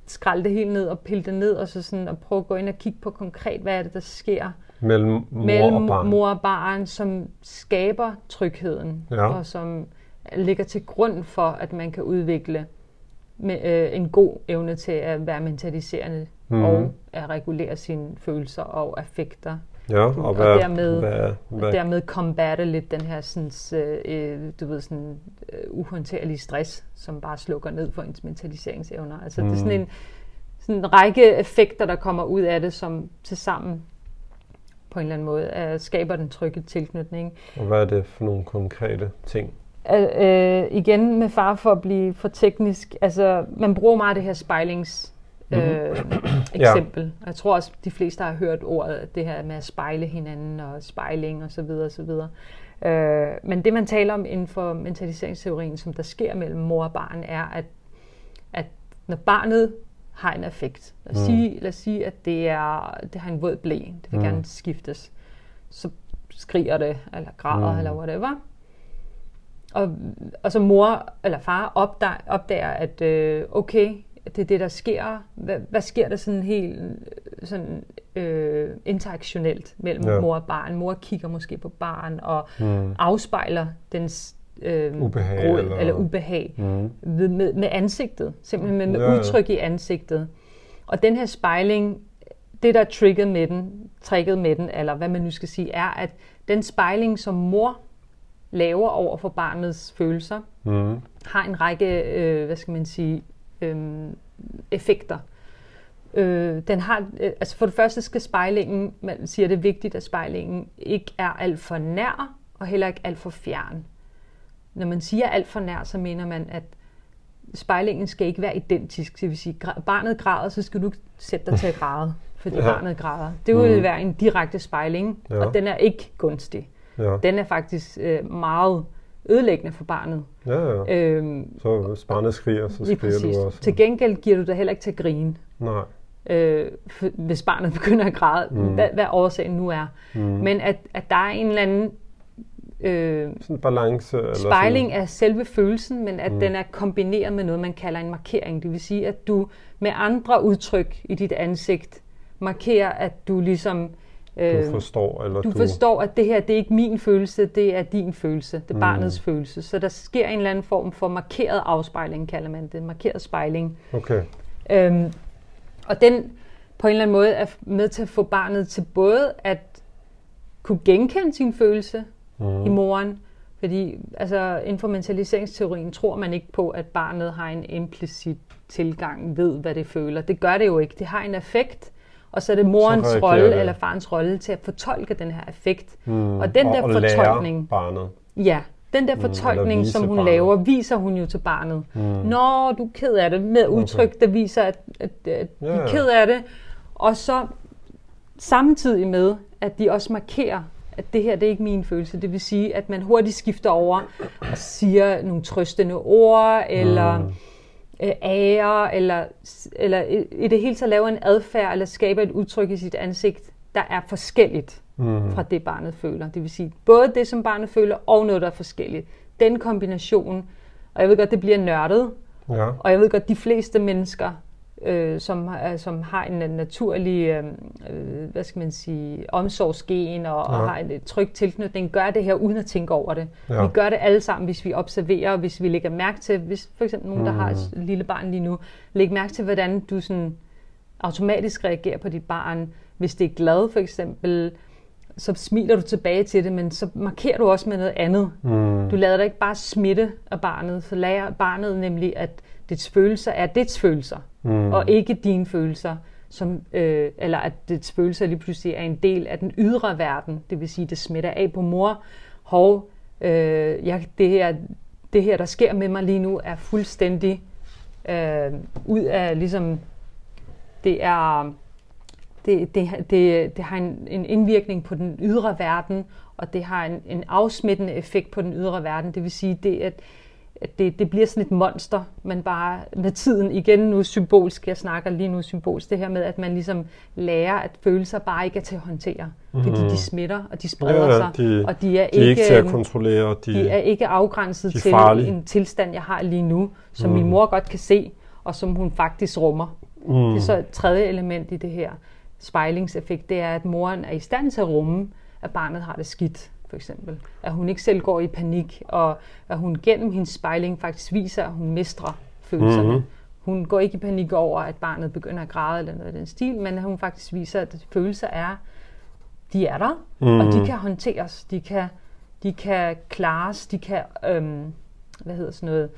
Speaker 1: skralde det helt ned og pille det ned, og så sådan at prøve at gå ind og kigge på konkret, hvad er det, der sker
Speaker 2: mellem mor
Speaker 1: mellem
Speaker 2: og barn.
Speaker 1: mor og barn, som skaber trygheden,
Speaker 2: Ja.
Speaker 1: og som ligger til grund for, at man kan udvikle med, øh, en god evne til at være mentaliserende mm. og at regulere sine følelser og affekter.
Speaker 2: Ja, og,
Speaker 1: og
Speaker 2: hvad,
Speaker 1: dermed-
Speaker 2: hvad, hvad,
Speaker 1: dermed combatte lidt den her sådan, øh, du ved, sådan, øh, uhåndterlige stress, som bare slukker ned for ens mentaliseringsevner. Altså mm. det er sådan
Speaker 2: Mhm.
Speaker 1: en, sådan en række effekter, der kommer ud af det, som til sammen på en eller anden måde øh, skaber den trygge tilknytning.
Speaker 2: og hvad er det for nogle konkrete ting?
Speaker 1: Øh, øh, igen med far for at blive for teknisk. Altså, man bruger meget det her spejlings øh, eksempel. Og Jeg tror også, de fleste har hørt ordet, det her med at spejle hinanden og spejling og så videre og så videre. Øh, men det man taler om inden for mentaliseringsteorien, som der sker mellem mor og barn, er, at, at når barnet har en affekt, lad os,
Speaker 2: Mm.
Speaker 1: sige, lad os sige, at det, er, det har en våd blæ, det vil
Speaker 2: Mm.
Speaker 1: gerne skiftes, så skriger det, eller græder,
Speaker 2: Mm.
Speaker 1: eller whatever. Og, og så mor eller far opdager, opdager at øh, okay, det er det, der sker. Hvad, hvad sker der sådan helt sådan, øh, interaktionelt mellem
Speaker 2: ja.
Speaker 1: mor og barn? Mor kigger måske på barn og
Speaker 2: Mm.
Speaker 1: afspejler dens øh,
Speaker 2: Ubehag
Speaker 1: gråd
Speaker 2: eller-
Speaker 1: eller ubehag
Speaker 2: Mm.
Speaker 1: ved, med, med ansigtet. Simpelthen med, med
Speaker 2: Ja, ja.
Speaker 1: udtryk i ansigtet. Og den her spejling, det der er trigget med den, tricket med den, eller hvad man nu skal sige, er, at den spejling, som mor laver over for barnets følelser,
Speaker 2: Mm.
Speaker 1: har en række, øh, hvad skal man sige, øh, effekter. Øh, den har, øh, altså for det første skal spejlingen, man siger det er vigtigt, at spejlingen ikke er alt for nær, og heller ikke alt for fjern. Når man siger alt for nær, så mener man, at spejlingen skal ikke være identisk. Det vil sige, barnet græder, så skal du ikke sætte dig til at græde, fordi
Speaker 2: Ja.
Speaker 1: barnet græder. Det vil
Speaker 2: Mhm.
Speaker 1: være en direkte spejling,
Speaker 2: Ja.
Speaker 1: og den er ikke gunstig.
Speaker 2: Ja.
Speaker 1: Den er faktisk øh, meget ødelæggende for barnet.
Speaker 2: ja, ja.
Speaker 1: Øhm,
Speaker 2: Så hvis barnet skriger, så skriger
Speaker 1: præcis.
Speaker 2: du også.
Speaker 1: Til gengæld giver du dig heller ikke til at grine,
Speaker 2: Nej.
Speaker 1: øh, for, hvis barnet begynder at græde,
Speaker 2: Mm.
Speaker 1: mm. hvad, hvad årsagen nu er.
Speaker 2: Mm.
Speaker 1: Men at, at der er en eller anden øh,
Speaker 2: Sådan en balance. Eller
Speaker 1: spejling
Speaker 2: sådan.
Speaker 1: af selve følelsen, men at
Speaker 2: Mm.
Speaker 1: den er kombineret med noget, man kalder en markering. Det vil sige, at du med andre udtryk i dit ansigt markerer, at du ligesom... Øh,
Speaker 2: Du forstår, eller
Speaker 1: du
Speaker 2: du...
Speaker 1: forstår, at det her, det er ikke min følelse, det er din følelse. Det er
Speaker 2: Mm.
Speaker 1: barnets følelse. Så der sker en eller anden form for markeret afspejling, kalder man det. Markeret spejling.
Speaker 2: Okay.
Speaker 1: Øhm, og den på en eller anden måde er med til at få barnet til både at kunne genkende sin følelse
Speaker 2: Mm.
Speaker 1: i moren, fordi altså, inden for mentaliseringsteorien tror man ikke på, at barnet har en implicit tilgang, ved hvad det føler. Det gør det jo ikke. Det har en effekt, og så er det morens rolle eller farens rolle til at fortolke den her effekt.
Speaker 2: Mm.
Speaker 1: Og den der
Speaker 2: og
Speaker 1: fortolkning-
Speaker 2: barnet.
Speaker 1: Ja, den der
Speaker 2: eller
Speaker 1: fortolkning, som hun
Speaker 2: barnet.
Speaker 1: laver, viser hun jo til barnet.
Speaker 2: Mm.
Speaker 1: Nå, du er ked af det, med udtryk, der viser, at, at, at
Speaker 2: Ja,
Speaker 1: de er ked af det. Og så samtidig med, at de også markerer, at det her det er ikke min følelse. Det vil sige, at man hurtigt skifter over og siger nogle trøstende ord, eller
Speaker 2: Mm.
Speaker 1: øh, ære, eller, eller i, i det hele taget laver en adfærd, eller skaber et udtryk i sit ansigt, der er forskelligt
Speaker 2: Mm.
Speaker 1: fra det, barnet føler. Det vil sige, både det, som barnet føler, og noget, der er forskelligt. Den kombination, og jeg ved godt, det bliver nørdet,
Speaker 2: Ja.
Speaker 1: Og jeg ved godt, de fleste mennesker, øh, som, har- som har en naturlig, øh, øh, hvad skal man sige, omsorgsgen og, ja. Og har en tryg tilknytning, gør det her uden at tænke over det. Ja. Vi gør det alle sammen, hvis vi observerer, hvis vi lægger mærke til, hvis for eksempel nogen, der har et lille barn lige nu, læg mærke til, hvordan du sådan automatisk reagerer på dit barn. Hvis det er glad for eksempel, så smiler du tilbage til det, men så markerer du også med noget andet.
Speaker 2: Mm.
Speaker 1: Du lader dig ikke bare smitte af barnet, så lærer barnet nemlig, at dets følelser er dets følelser,
Speaker 2: Mm.
Speaker 1: og ikke dine følelser. Som, øh, eller at dets følelser lige pludselig er en del af den ydre verden. Det vil sige, det smitter af på mor. Hov, øh, jeg, det, her, det her, der sker med mig lige nu, er fuldstændig øh, ud af ligesom... Det er det, det, det, det har en, en indvirkning på den ydre verden, og det har en, en afsmittende effekt på den ydre verden. Det vil sige, det, at, at det, det bliver sådan et monster, man bare med tiden, igen nu symbolsk, jeg snakker lige nu symbolsk, det her med, at man ligesom lærer, at følelser bare ikke er til at håndtere, mm. fordi de smitter, og de spreder
Speaker 2: Ja,
Speaker 1: sig,
Speaker 2: de-
Speaker 1: og de er
Speaker 2: De er ikke til at kontrollere. De,
Speaker 1: de er ikke afgrænset til en tilstand, jeg har lige nu, som mm. min mor godt kan se, og som hun faktisk rummer.
Speaker 2: mm.
Speaker 1: Det er så et tredje element i det her spejlingseffekt, det er, at moren er i stand til at rumme, at barnet har det skidt, for eksempel. At hun ikke selv går i panik, og at hun gennem hendes spejling faktisk viser, at hun mestrer følelserne.
Speaker 2: Mhm.
Speaker 1: Mm-hmm. Hun går ikke i panik over, at barnet begynder at græde eller noget i den stil, men at hun faktisk viser, at følelser er, de er der, mm. og de kan håndteres, de kan, de kan klares, de kan, øhm, hvad hedder sådan noget,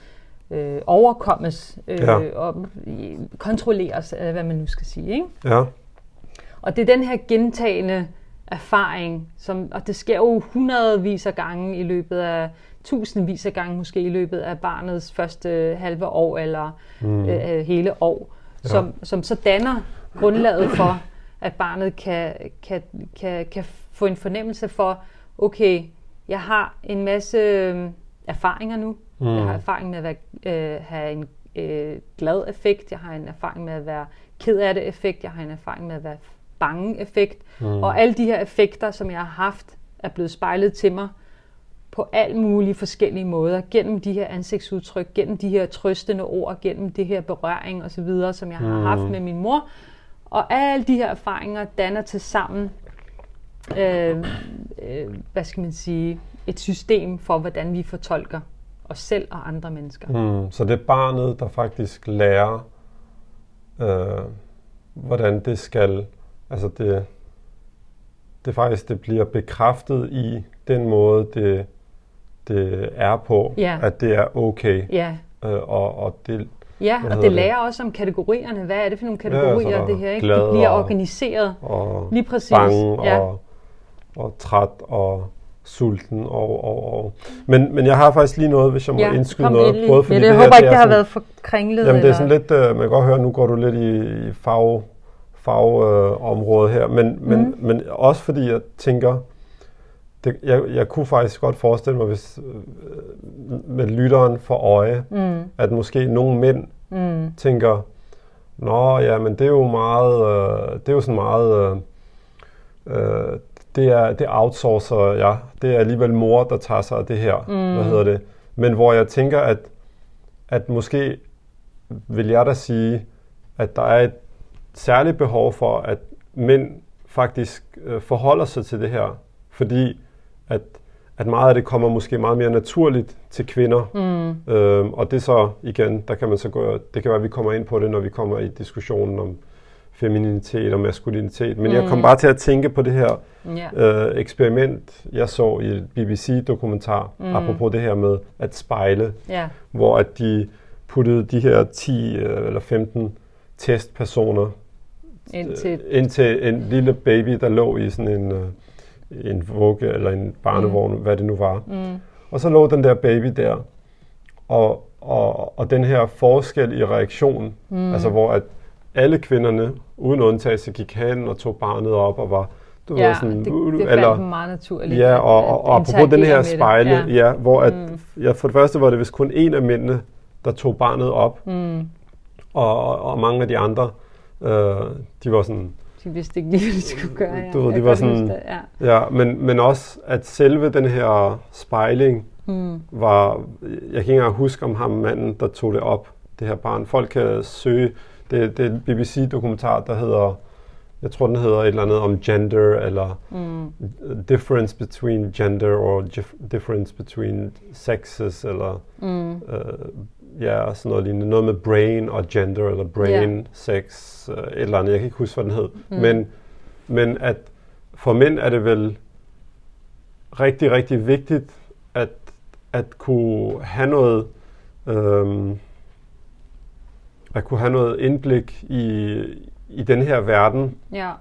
Speaker 1: øh, overkommes øh,
Speaker 2: Ja.
Speaker 1: og øh, kontrolleres, øh, hvad man nu skal sige. Ikke?
Speaker 2: Ja.
Speaker 1: Og det er den her gentagende erfaring, som, og det sker jo hundredvis af gange i løbet af, tusindvis af gange måske i løbet af barnets første halve år eller mm. øh, hele år,
Speaker 2: Ja.
Speaker 1: som, som så danner grundlaget for, at barnet kan, kan, kan, kan få en fornemmelse for, okay, jeg har en masse øh, erfaringer nu. Mm. Jeg har erfaring med at være, øh, have en øh, glad effekt, jeg har en erfaring med at være ked af det effekt, jeg har en erfaring med at være bange effekt. Mm. Og alle de her effekter, som jeg har haft, er blevet spejlet til mig på alle mulige forskellige måder, gennem de her ansigtsudtryk, gennem de her trøstende ord, gennem det her berøring osv., som jeg har
Speaker 2: Mm.
Speaker 1: haft med min mor. Og alle de her erfaringer danner til sammen, øh, øh, hvad skal man sige, et system for, hvordan vi fortolker os selv og andre mennesker.
Speaker 2: Mm. Så det er barnet, der faktisk lærer, øh, hvordan det skal, altså det, det faktisk det bliver bekræftet i den måde, det, det er på,
Speaker 1: Ja.
Speaker 2: at det er okay.
Speaker 1: Ja,
Speaker 2: Øh, og, og det,
Speaker 1: ja og det
Speaker 2: det?
Speaker 1: lærer også om kategorierne. Hvad er det for nogle
Speaker 2: Ja,
Speaker 1: kategorier,
Speaker 2: der
Speaker 1: det her? Ikke?
Speaker 2: glad
Speaker 1: Det bliver organiseret.
Speaker 2: og
Speaker 1: Lige præcis.
Speaker 2: bange
Speaker 1: Ja.
Speaker 2: og, og træt og sulten og, og, og. Men, men jeg har faktisk lige noget, hvis jeg må
Speaker 1: Ja,
Speaker 2: indskyde
Speaker 1: kom
Speaker 2: noget. Både fordi
Speaker 1: Men jeg
Speaker 2: det
Speaker 1: håber
Speaker 2: her,
Speaker 1: ikke, det har
Speaker 2: sådan-
Speaker 1: været for kringlet.
Speaker 2: Jamen det er
Speaker 1: eller-
Speaker 2: sådan lidt, øh, man kan godt høre, nu går du lidt i, i fag, fagområdet her, men, men,
Speaker 1: Mhm.
Speaker 2: men også fordi jeg tænker, det, jeg, jeg kunne faktisk godt forestille mig, hvis øh, med lytteren for øje,
Speaker 1: Mm,
Speaker 2: at måske nogle mænd
Speaker 1: mm,
Speaker 2: tænker, nå ja, men det er jo meget, øh, det er jo sådan meget, øh, øh, det er, det outsourcer jeg. Det er alligevel mor, der tager sig af det her. Mm. Hvad hedder det? Men hvor jeg tænker, at, at måske vil jeg da sige, at der er et særligt behov for, at mænd faktisk øh, forholder sig til det her. Fordi at, at meget af det kommer måske meget mere naturligt til kvinder.
Speaker 1: mm,
Speaker 2: Øhm, og det så igen, der kan man så gå, det kan være, at vi kommer ind på det, når vi kommer i diskussionen om femininitet og maskulinitet. Men mm. jeg kom bare til at tænke på det her
Speaker 1: ja.
Speaker 2: øh, eksperiment, jeg så i et BBC-dokumentar, mm. apropos det her med at spejle,
Speaker 1: ja.
Speaker 2: hvor at de puttede de her 10 øh, eller 15 testpersoner
Speaker 1: Indtil,
Speaker 2: øh, ind til en lille baby, der lå i sådan en, øh, en vugge eller en barnevogn, mm. hvad det nu var.
Speaker 1: mm,
Speaker 2: Og så lå den der baby der, og, og, og den her forskel i reaktion, mm. altså hvor at alle kvinderne, uden undtagelse, gik hen og tog barnet op og var, du
Speaker 1: ja,
Speaker 2: ved, sådan,
Speaker 1: det,
Speaker 2: uh,
Speaker 1: det faldt
Speaker 2: eller,
Speaker 1: meget naturligt.
Speaker 2: ja, og, og, og apropos den her spejle, ja.
Speaker 1: Ja.
Speaker 2: hvor at, mm. ja, for det første var det vist kun en af mændene, der tog barnet op,
Speaker 1: Mm.
Speaker 2: og, og mange af de andre, øh, de var sådan,
Speaker 1: De vidste ikke lige, hvad de skulle gøre. Ja.
Speaker 2: Du ved, de var sådan-
Speaker 1: det, Ja.
Speaker 2: ja, men, men også at selve den her spejling
Speaker 1: Mm.
Speaker 2: var, jeg kan ikke engang huske om ham manden, der tog det op. Det her barn. Folk kan søge, det, det er en BBC-dokumentar, der hedder, jeg tror den hedder et eller andet om gender, eller mm. difference between gender, or difference between sexes, eller mm. Ja, sådan noget lignende. Noget med brain og gender, eller brain, yeah. sex, uh, et eller andet. Jeg kan ikke huske, hvad den hed. Mm. Men, men at for mænd er det vel rigtig, rigtig vigtigt at, at kunne have noget øhm, at kunne have noget indblik i, i den her verden. Ja.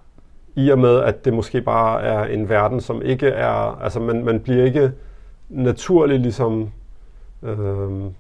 Speaker 2: I og med, at det måske bare er en verden, som ikke er, altså man, man bliver ikke naturligt ligesom øhm,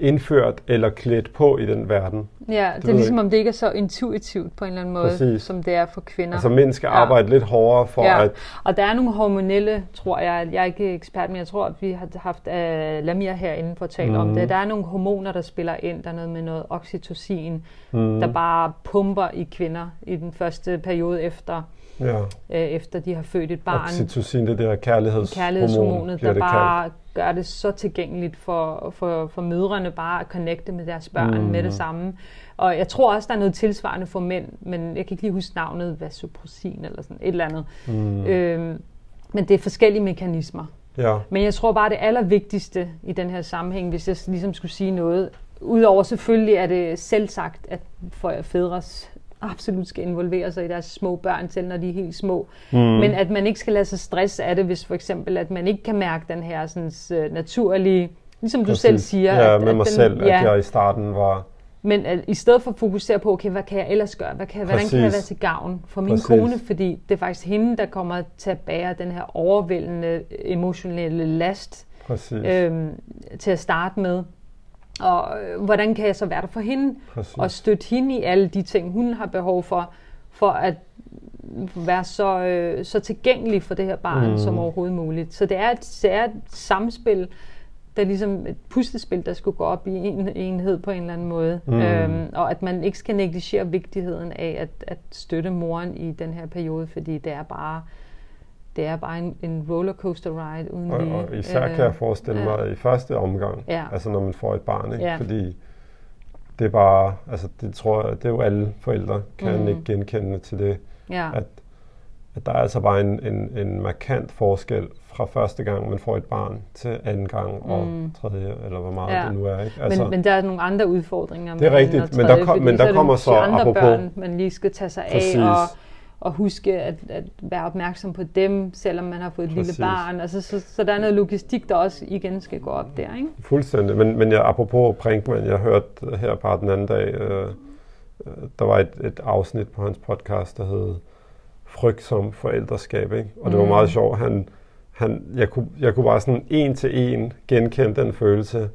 Speaker 2: indført eller klædt på i den verden.
Speaker 1: Ja, det, det er ligesom ikke. om det ikke er så intuitivt på en eller anden måde, Præcis. som det er for kvinder.
Speaker 2: Altså mænd skal ja. arbejde lidt hårdere for ja. at...
Speaker 1: Og der er nogle hormonelle, tror jeg, jeg er ikke ekspert, men jeg tror, at vi har haft uh, Lamia herinde for at tale mm. om det. Der er nogle hormoner, der spiller ind. Der er noget med noget oxytocin, mm. der bare pumper i kvinder i den første periode efter ja. øh, efter de har født et barn.
Speaker 2: Oxytocin, det der kærlighedshormon,
Speaker 1: kærlighedshormonet, der bare kaldt. Gør det så tilgængeligt for, for, for mødrene bare at connecte med deres børn mm. med det samme. Og jeg tror også, der er noget tilsvarende for mænd, men jeg kan ikke lige huske navnet, vasopressin eller sådan et eller andet. Mm. Øhm, men det er forskellige mekanismer. Ja. Men jeg tror bare, det allervigtigste i den her sammenhæng, hvis jeg ligesom skulle sige noget, Udover selvfølgelig er det selv sagt, at for fædres absolut skal involvere sig i deres små børn, selv når de er helt små. Mm. Men at man ikke skal lade sig stresse af det, hvis for eksempel, at man ikke kan mærke den her sådan, uh, naturlige, ligesom Præcis. du selv siger.
Speaker 2: Ja,
Speaker 1: at,
Speaker 2: med at mig den, selv, ja, at jeg i starten var...
Speaker 1: Men at, i stedet for at fokusere på, okay, hvad kan jeg ellers gøre? Hvad kan, hvordan kan jeg være til gavn for min Præcis. kone? Fordi det er faktisk hende, der kommer til at bære den her overvældende emotionelle last øhm, til at starte med. Og øh, hvordan kan jeg så være der for hende? Præcis. Og støtte hende i alle de ting, hun har behov for, for at være så, øh, så tilgængelig for det her barn mm. som overhovedet muligt. Så det er, et, det er et samspil, der er ligesom et puslespil, der skulle gå op i en enhed på en eller anden måde. Mm. Øhm, og at man ikke skal negligere vigtigheden af at, at støtte moren i den her periode, fordi det er bare det er bare en, en rollercoaster ride uden
Speaker 2: og, lige. Og især kan jeg øh, forestille mig ja. i første omgang, ja. altså når man får et barn, ikke? Ja. fordi det er bare, altså det tror jeg, det er jo alle forældre kan mm. ikke genkende til det, ja. at, at der er altså bare en, en, en markant forskel fra første gang, man får et barn, til anden gang og mm. tredje, eller hvor meget ja. det nu er. Ikke?
Speaker 1: Altså, men, men der er nogle andre udfordringer.
Speaker 2: Det er rigtigt, men der, kom, men der kommer så,
Speaker 1: så andre apropos, børn, man lige skal tage sig Præcis. af, og og huske at, at være opmærksom på dem, selvom man har fået et Præcis. lille barn. Altså, så, så der er noget logistik, der også igen skal gå op der. Ikke?
Speaker 2: Fuldstændig. Men, men jeg, apropos Brinkmann, jeg hørte her bare den anden dag, øh, øh, der var et, et afsnit på hans podcast, der hed Frygt som forældreskab. Ikke? Og det var mm. meget sjovt. Han, han, jeg, kunne, jeg kunne bare sådan en til en genkende den følelse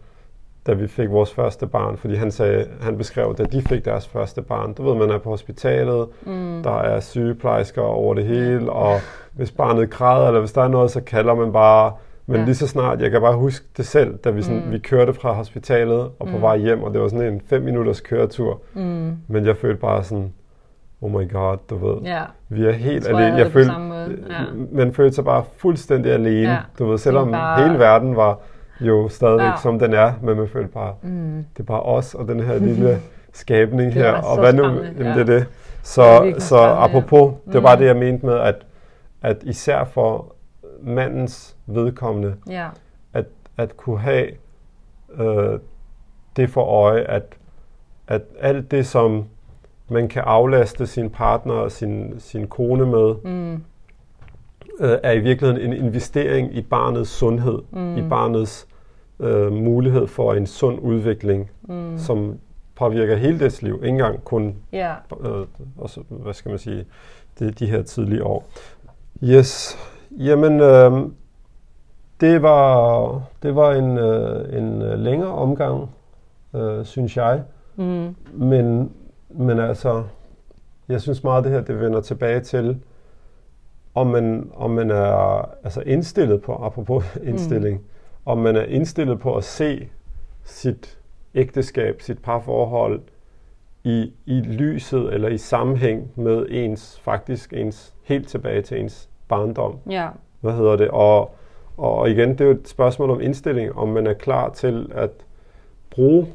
Speaker 2: da vi fik vores første barn, fordi han sagde, han beskrev, da de fik deres første barn, du ved, man er på hospitalet, mm. der er sygeplejersker over det hele, og hvis barnet græder, eller hvis der er noget, så kalder man bare, men ja. lige så snart, jeg kan bare huske det selv, da vi, sådan, mm. vi kørte fra hospitalet og på mm. vej hjem, og det var sådan en fem minutters køretur, mm. men jeg følte bare sådan, oh my god, du ved, ja. vi er helt alene. Jeg, jeg følte, ja. man følte sig bare fuldstændig alene, ja. du ved, selvom bare... hele verden var jo stadigvæk, ja. som den er, men man føler bare, mm. det er bare os og den her lille skabning her, og hvad nu, jamen, ja. det er det. Så, det er så apropos, ja. det var bare mm. det, jeg mente med, at, at især for mandens vedkommende, ja. at, at kunne have øh, det for øje, at, at alt det, som man kan aflaste sin partner og sin, sin kone med, mm øh, er i virkeligheden en investering i barnets sundhed, mm. i barnets øh, mulighed for en sund udvikling, mm. som påvirker hele dets liv, ikke engang kun yeah. øh, også, hvad skal man sige, det, de her tidlige år. Yes, jamen øh, det var det var en øh, en øh, længere omgang, øh, synes jeg. Mm. Men men altså, jeg synes meget det her det vender tilbage til om man, om man er altså indstillet på, apropos indstilling, mm. om man er indstillet på at se sit ægteskab, sit parforhold i, i lyset eller i sammenhæng med ens, faktisk ens, helt tilbage til ens barndom. Ja. Hvad hedder det? Og, og igen, det er jo et spørgsmål om indstilling, om man er klar til at bruge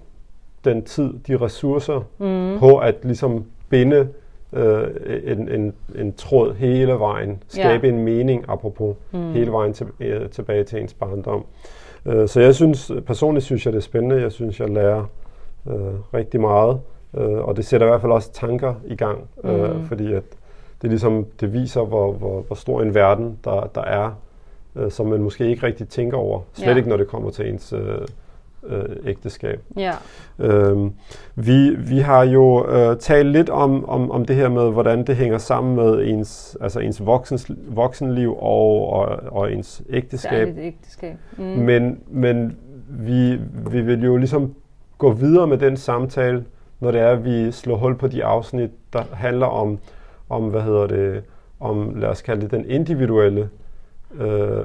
Speaker 2: den tid, de ressourcer mm. på at ligesom binde øh, en, en, en tråd hele vejen, skabe ja. en mening, apropos, mm. hele vejen til, øh, tilbage til ens barndom. Øh, så jeg synes, personligt synes jeg, det er spændende. Jeg synes, jeg lærer øh, rigtig meget, øh, og det sætter i hvert fald også tanker i gang, øh, mm. fordi at det ligesom, det viser, hvor, hvor, hvor stor en verden der, der er, øh, som man måske ikke rigtig tænker over. Slet ja. ikke, når det kommer til ens øh, øh, ægteskab.
Speaker 1: Ja.
Speaker 2: Øhm, vi, vi har jo øh, talt lidt om, om, om det her med, hvordan det hænger sammen med ens, altså ens voksens, voksenliv og, og, og ens ægteskab.
Speaker 1: Særligt ægteskab.
Speaker 2: Mm. Men, men vi, vi vil jo ligesom gå videre med den samtale, når det er, at vi slår hul på de afsnit, der handler om, om hvad hedder det, om, lad os kalde det, den individuelle øh,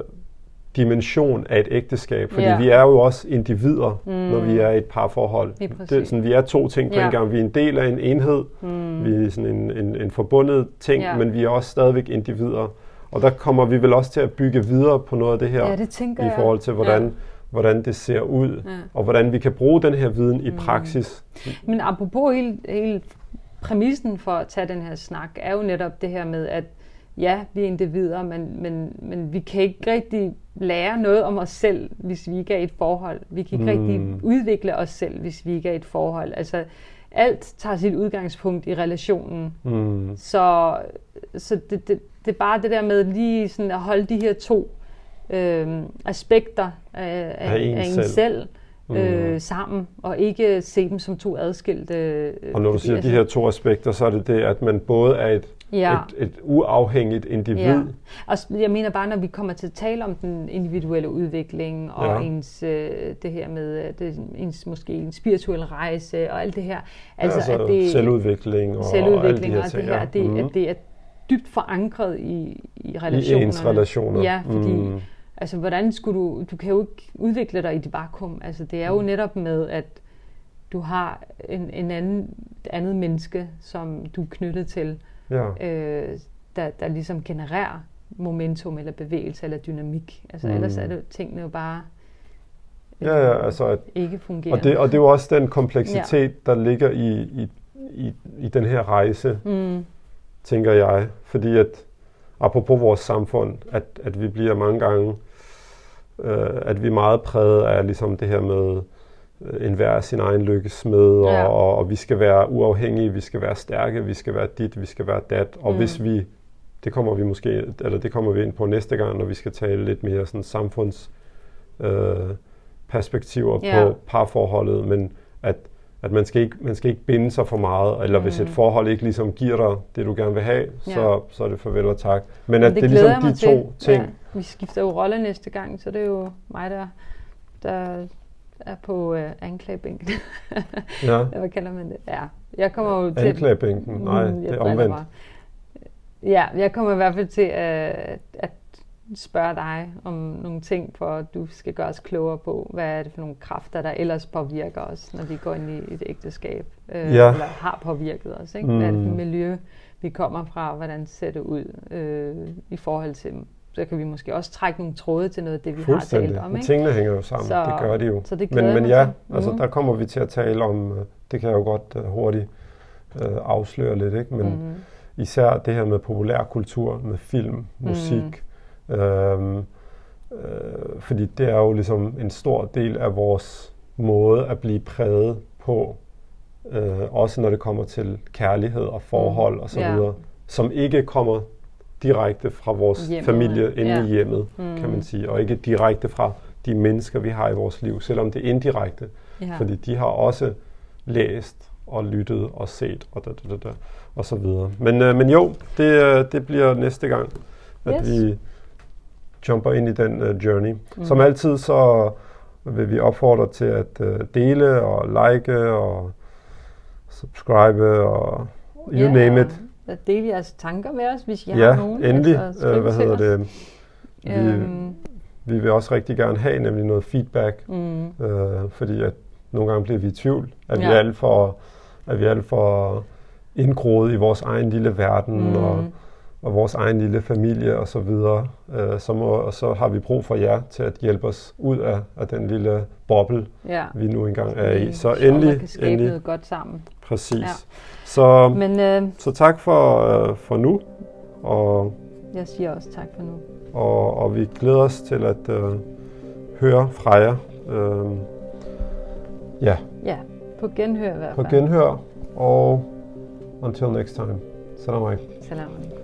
Speaker 2: dimension af et ægteskab, fordi ja. vi er jo også individer, mm. når vi er i et parforhold. Det, er sådan, vi er to ting på ja. en gang. Vi er en del af en enhed, mm. vi er sådan en, en, en forbundet ting, ja. men vi er også stadigvæk individer. Og der kommer vi vel også til at bygge videre på noget af det her,
Speaker 1: ja, det
Speaker 2: i forhold til, hvordan, ja. hvordan det ser ud, ja. og hvordan vi kan bruge den her viden i mm. praksis.
Speaker 1: Men apropos hele, hele præmissen for at tage den her snak, er jo netop det her med, at ja, vi er individer, men, men, men vi kan ikke rigtig lære noget om os selv, hvis vi ikke er i et forhold. Vi kan ikke mm. rigtig udvikle os selv, hvis vi ikke er i et forhold. Altså, alt tager sit udgangspunkt i relationen. Mm. Så, så det, det, det er bare det der med lige sådan at holde de her to øh, aspekter af, af, af en, af selv, selv øh, mm. sammen, og ikke se dem som to adskilte... Øh,
Speaker 2: og når du siger altså, de her to aspekter, så er det det, at man både er et ja. et, et uafhængigt individ. Ja.
Speaker 1: Og jeg mener bare, når vi kommer til at tale om den individuelle udvikling, og ja. ens, øh, det her med øh, det, ens, måske en spirituel rejse, og alt det her.
Speaker 2: Altså, ja, altså at det, selvudvikling og,
Speaker 1: selvudvikling
Speaker 2: og
Speaker 1: alt det her. Og det, mm. at det er dybt forankret i, i
Speaker 2: relationerne. I ens relationer.
Speaker 1: Ja, fordi mm. altså, hvordan skulle du... Du kan jo ikke udvikle dig i dit vakuum. Altså, det er jo mm. netop med, at du har en, en anden, andet menneske, som du er knyttet til, ja. øh, der, der ligesom genererer momentum eller bevægelse eller dynamik. Altså mm. ellers er det tingene jo bare
Speaker 2: øh, ja, ja, altså at,
Speaker 1: ikke fungerer.
Speaker 2: Og det, og det er jo også den kompleksitet, ja. der ligger i, i, i, i den her rejse, mm. tænker jeg. Fordi at, apropos vores samfund, at, at vi bliver mange gange, øh, at vi er meget præget af ligesom det her med, en hver sin egen lykkesmed, og, ja. og, og vi skal være uafhængige, vi skal være stærke, vi skal være dit, vi skal være dat. Og mm. hvis vi, det kommer vi måske, eller det kommer vi ind på næste gang, når vi skal tale lidt mere sådan samfunds øh, perspektiver ja. på parforholdet, men at, at man, skal ikke, man skal ikke binde sig for meget, eller mm. hvis et forhold ikke ligesom giver dig det, du gerne vil have, ja. så, så er det farvel og tak. Men, men at det, det er ligesom de to til. ting. Ja.
Speaker 1: Vi skifter jo rolle næste gang, så det er jo mig, der, der er på øh, anklagebænken. ja. Hvad kalder man det? Ja. Jeg kommer jo
Speaker 2: til... Anklagebænken? Nej, mm, det er omvendt. Bare.
Speaker 1: Ja, jeg kommer i hvert fald til at, at spørge dig om nogle ting, for at du skal gøre os klogere på, hvad er det for nogle kræfter, der ellers påvirker os, når vi går ind i et ægteskab, øh, ja. eller har påvirket os. Ikke? Mm. Hvad er det for miljø, vi kommer fra, hvordan ser det ud øh, i forhold til så kan vi måske også trække nogle tråde til noget af det, vi har talt om. Ikke?
Speaker 2: Tingene hænger jo sammen, så, det gør de jo.
Speaker 1: Så det
Speaker 2: men, men ja, altså, mm. der kommer vi til at tale om, øh, det kan jeg jo godt uh, hurtigt uh, afsløre lidt, ikke? men mm. især det her med populærkultur, med film, musik, mm. øhm, øh, fordi det er jo ligesom en stor del af vores måde at blive præget på, øh, også når det kommer til kærlighed og forhold mm. og så videre, som ikke kommer direkte fra vores hjemmet. familie inde ja. i hjemmet, mm. kan man sige, og ikke direkte fra de mennesker, vi har i vores liv, selvom det er indirekte. Ja. Fordi de har også læst og lyttet og set og da, da, da, da, og så videre. Men, øh, men jo, det, øh, det bliver næste gang, at yes. vi jumper ind i den uh, journey. Mm. Som altid så vil vi opfordre til at uh, dele og like og subscribe og you yeah. name it
Speaker 1: dele jeres tanker med os, hvis I
Speaker 2: ja,
Speaker 1: har nogen.
Speaker 2: endelig. Altså, øh, hvad hedder det? Vi, øhm. vi vil også rigtig gerne have nemlig noget feedback, mm. øh, fordi at nogle gange bliver vi i tvivl. at ja. vi alt for, er vi alt for indgroet i vores egen lille verden, mm. og, og vores egen lille familie og så videre, øh, så, må, og så har vi brug for jer til at hjælpe os ud af, af den lille boble,
Speaker 1: Ja.
Speaker 2: vi nu engang er i. Så
Speaker 1: Så
Speaker 2: endelig,
Speaker 1: man kan skabe
Speaker 2: endelig,
Speaker 1: noget godt sammen.
Speaker 2: præcis.
Speaker 1: Ja.
Speaker 2: Så,
Speaker 1: Men øh,
Speaker 2: så tak for, øh, for nu, og,
Speaker 1: jeg siger også tak for nu.
Speaker 2: og, og vi glæder os til at øh, høre fra jer. Øh, ja,
Speaker 1: Ja, på genhør i hvert
Speaker 2: på
Speaker 1: fald.
Speaker 2: genhør, og until next time. Salam alaikum.
Speaker 1: Salam alaikum.